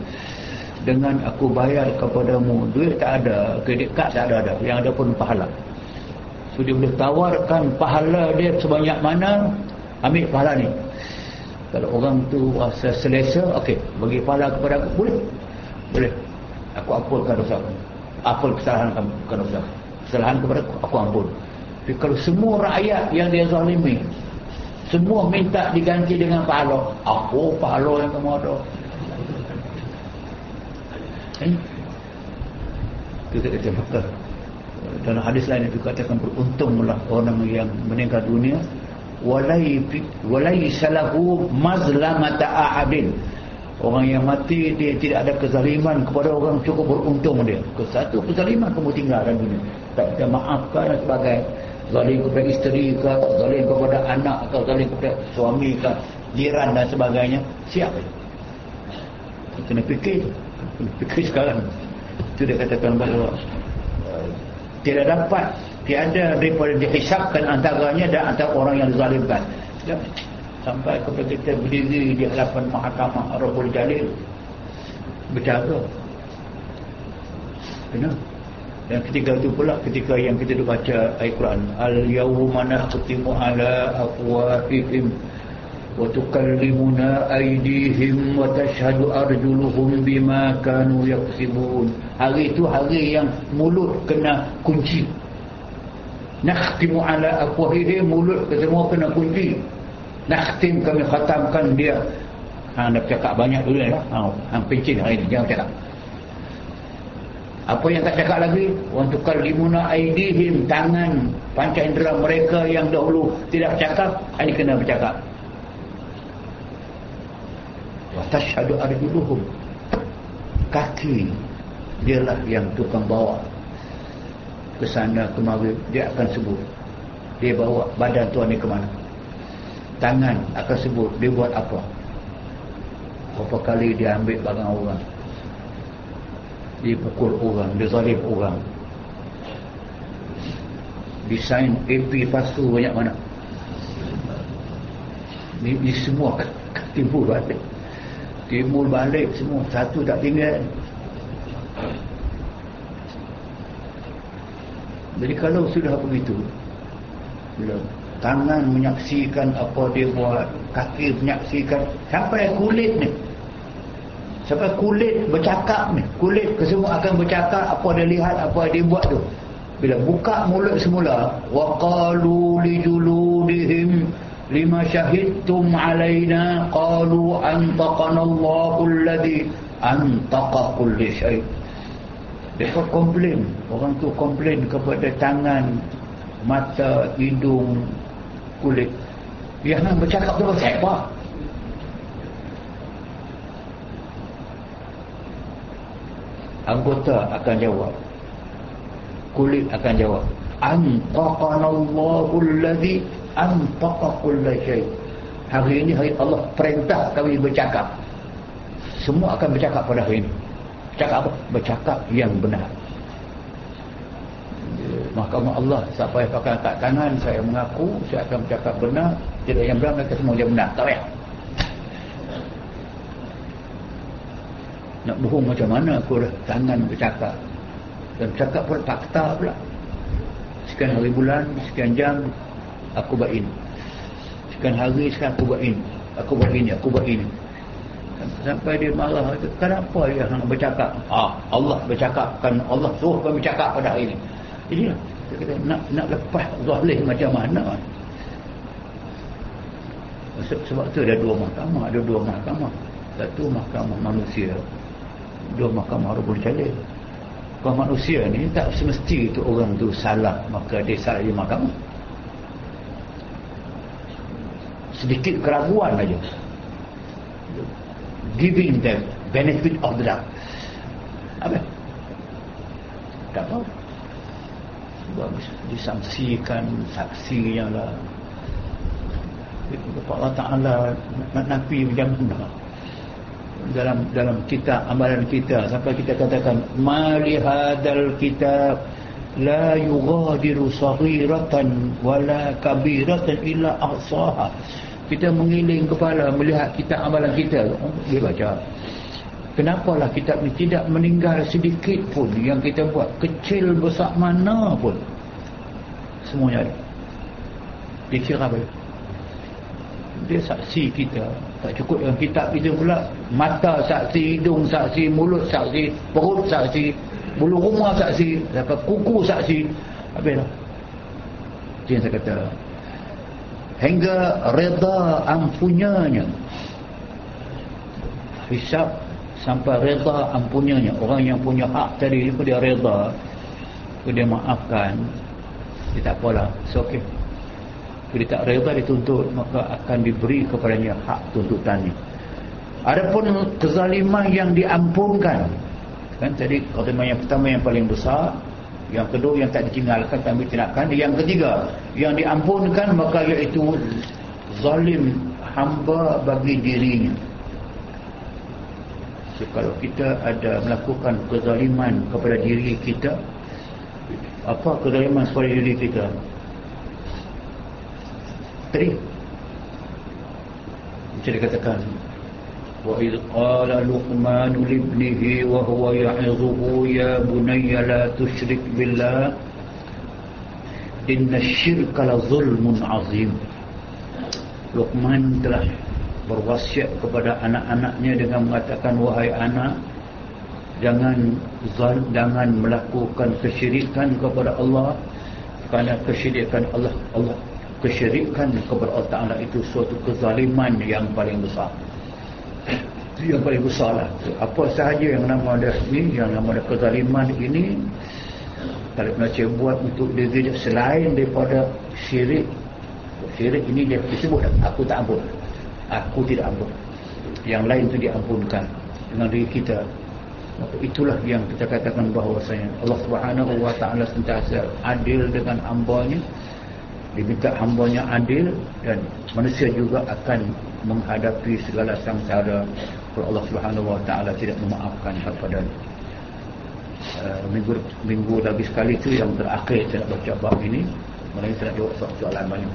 Dengan aku bayar kepadamu duit tak ada kredit kad tak ada, ada. Yang ada pun pahala. So dia boleh tawarkan pahala dia sebanyak mana ambil pahala ni. Kalau orang tu rasa selesa ok bagi pahala kepada aku boleh. Boleh. Aku ampulkan dosa ampun kesalahan kamu bukan dosa kesalahan kepada aku aku ampun. Tapi kalau semua rakyat yang dia zalimi semua minta diganti dengan pahala aku pahala yang kamu ada. Eh? Kita kata maka dalam hadis lain itu katakan beruntunglah orang yang meninggal dunia walai walai salahu mazlamata ahadin orang yang mati dia tidak ada kezaliman kepada orang cukup beruntung dia. Ke satu kezaliman kamu tinggal dalam dunia. Tak kita maafkan dan sebagai zalim kepada isteri ke zalim kepada anak atau zalim kepada suami ke jiran dan sebagainya. Siapa? Kena fikir fikir sekarang. Itu dia katakan bahawa uh, tidak dapat tiada daripada dihisapkan antaranya dan antara orang yang dizalimkan sampai kepada kita berdiri di hadapan mahkamah Rabbul Jalil. Berjaga kena. Dan ketika itu pula ketika yang kita baca Al Quran, al-yawma nahtimu ala afwahihim wa tukallimuna aydihim wa tashhadu arjuluhum bima kanu yaksibun. Hari itu hari yang mulut kena kunci. Nakhtimu ala afwahihim mulut semua kena kunci nakhtim kami khatamkan dia. Hang dah cakap banyak dulu lah hang, hang pencin hari ini jangan cakap. Apa yang tak cakap lagi? Untuk kalimuna aidihim tangan panca indera mereka yang dahulu tidak bercakap ini kena bercakap. Watashhadu arjuluhum kaki dialah yang tukang bawa. Ke sana kemari dia akan sebut. Dia bawa badan tuan ni ke mana tangan akan sebut dia buat apa? Berapa kali dia ambil barang orang? Dia pukul orang dia zalim orang. Desain AP pasu banyak mana? Ni, ni semua timbul balik. Timbul balik semua. Satu tak tinggal. Jadi kalau sudah begitu bila tangan menyaksikan apa dia buat. Kaki menyaksikan. Sampai kulit ni. Sampai kulit bercakap ni. Kulit kesemua akan bercakap apa dia lihat apa dia buat tu. Bila buka mulut semula waqalu lijuludihim lima syahidtum alaina qalu antaqana Allahu alladhi antaqa kulli syai. Mereka komplain. Orang tu komplain kepada tangan mata hidung kulit yang bercakap tu apa? Anggota akan jawab. Kulit akan jawab. Antaqana Allahu alladhi antaqa kulla syai. Hari ini hari Allah perintah kami bercakap. Semua akan bercakap pada hari ini. Bercakap apa? bercakap yang benar mahkamah Allah. Siapa yang pakai kat kanan saya mengaku saya akan bercakap benar. Tidak yang benar mereka semua dia benar. Tak payah. Nak bohong macam mana aku dah tangan bercakap? Dan bercakap pun fakta pula. Sekian hari bulan sekian jam aku buat ini. Sekian hari sekian aku buat ini. Aku buat ini aku buat ini. Sampai dia marah kenapa dia nak bercakap? Ah Allah bercakap kan Allah suruh kami bercakap pada hari ini jadi dia kata nak nak lepas zalim macam mana? Sebab tu ada dua mahkamah ada dua mahkamah. Satu mahkamah manusia dua mahkamah rubul jalil kalau manusia ni tak semesti tu orang tu salah maka dia salah di mahkamah. Sedikit keraguan aja. Giving them benefit of the doubt. Apa? Tak tahu sebab disangsikan saksinya lah. Allah Ta'ala nabi mana dalam dalam kita amalan kita sampai kita katakan mali hadal kitab la yughadiru saghiratan wala kabiratan illa ahsaha. Kita mengiling kepala melihat kita amalan kita. Dia baca kenapalah kitab ini tidak meninggal sedikit pun. Yang kita buat kecil besar mana pun. Semuanya ada. Dia kira apa dia? Saksi kita. Tak cukup dengan kitab itu pula. Mata saksi hidung saksi mulut saksi perut saksi bulu rumah saksi sampai kuku saksi. Habislah itu yang saya kata. Hingga reda ampunyanya. Hisap sampai reda ampunyanya orang yang punya hak tadi itu dia reda. Dia maafkan. Dia tak apalah. It's okay. Dia tak reda dituntut maka akan diberi kepadanya hak tuntutannya adapun kezaliman yang diampunkan kan tadi kezaliman yang pertama yang paling besar yang kedua yang tak ditinggalkan tak tindakan yang ketiga yang diampunkan maka iaitu zalim hamba bagi dirinya so, kalau kita ada melakukan kezaliman kepada diri kita apa kezaliman kepada diri kita tadi macam dikatakan وإذ قال لقمان لابنه وهو يعظه يا بني لا تشرك بالله إن الشرك لظلم عظيم Luqman telah berwasiat kepada anak-anaknya dengan mengatakan wahai anak jangan jangan melakukan kesyirikan kepada Allah kerana kesyirikan Allah Allah kesyirikan kepada Allah Taala itu suatu kezaliman yang paling besar. Yang paling besar lah apa sahaja yang nama ada ini yang nama ada kezaliman ini kalau Malaysia buat untuk diri selain daripada syirik syirik ini dia disebut aku tak ampun aku tidak ampun yang lain itu diampunkan dengan diri kita itulah yang kita katakan bahawasanya Allah subhanahu wa ta'ala sentiasa adil dengan hambanya diminta hambanya adil dan manusia juga akan menghadapi segala samsara kalau Allah Subhanahu Wa Taala tidak memaafkan kepada uh, minggu minggu lagi sekali itu yang terakhir saya nak baca bab ini. Saya nak jawab soalan banyak.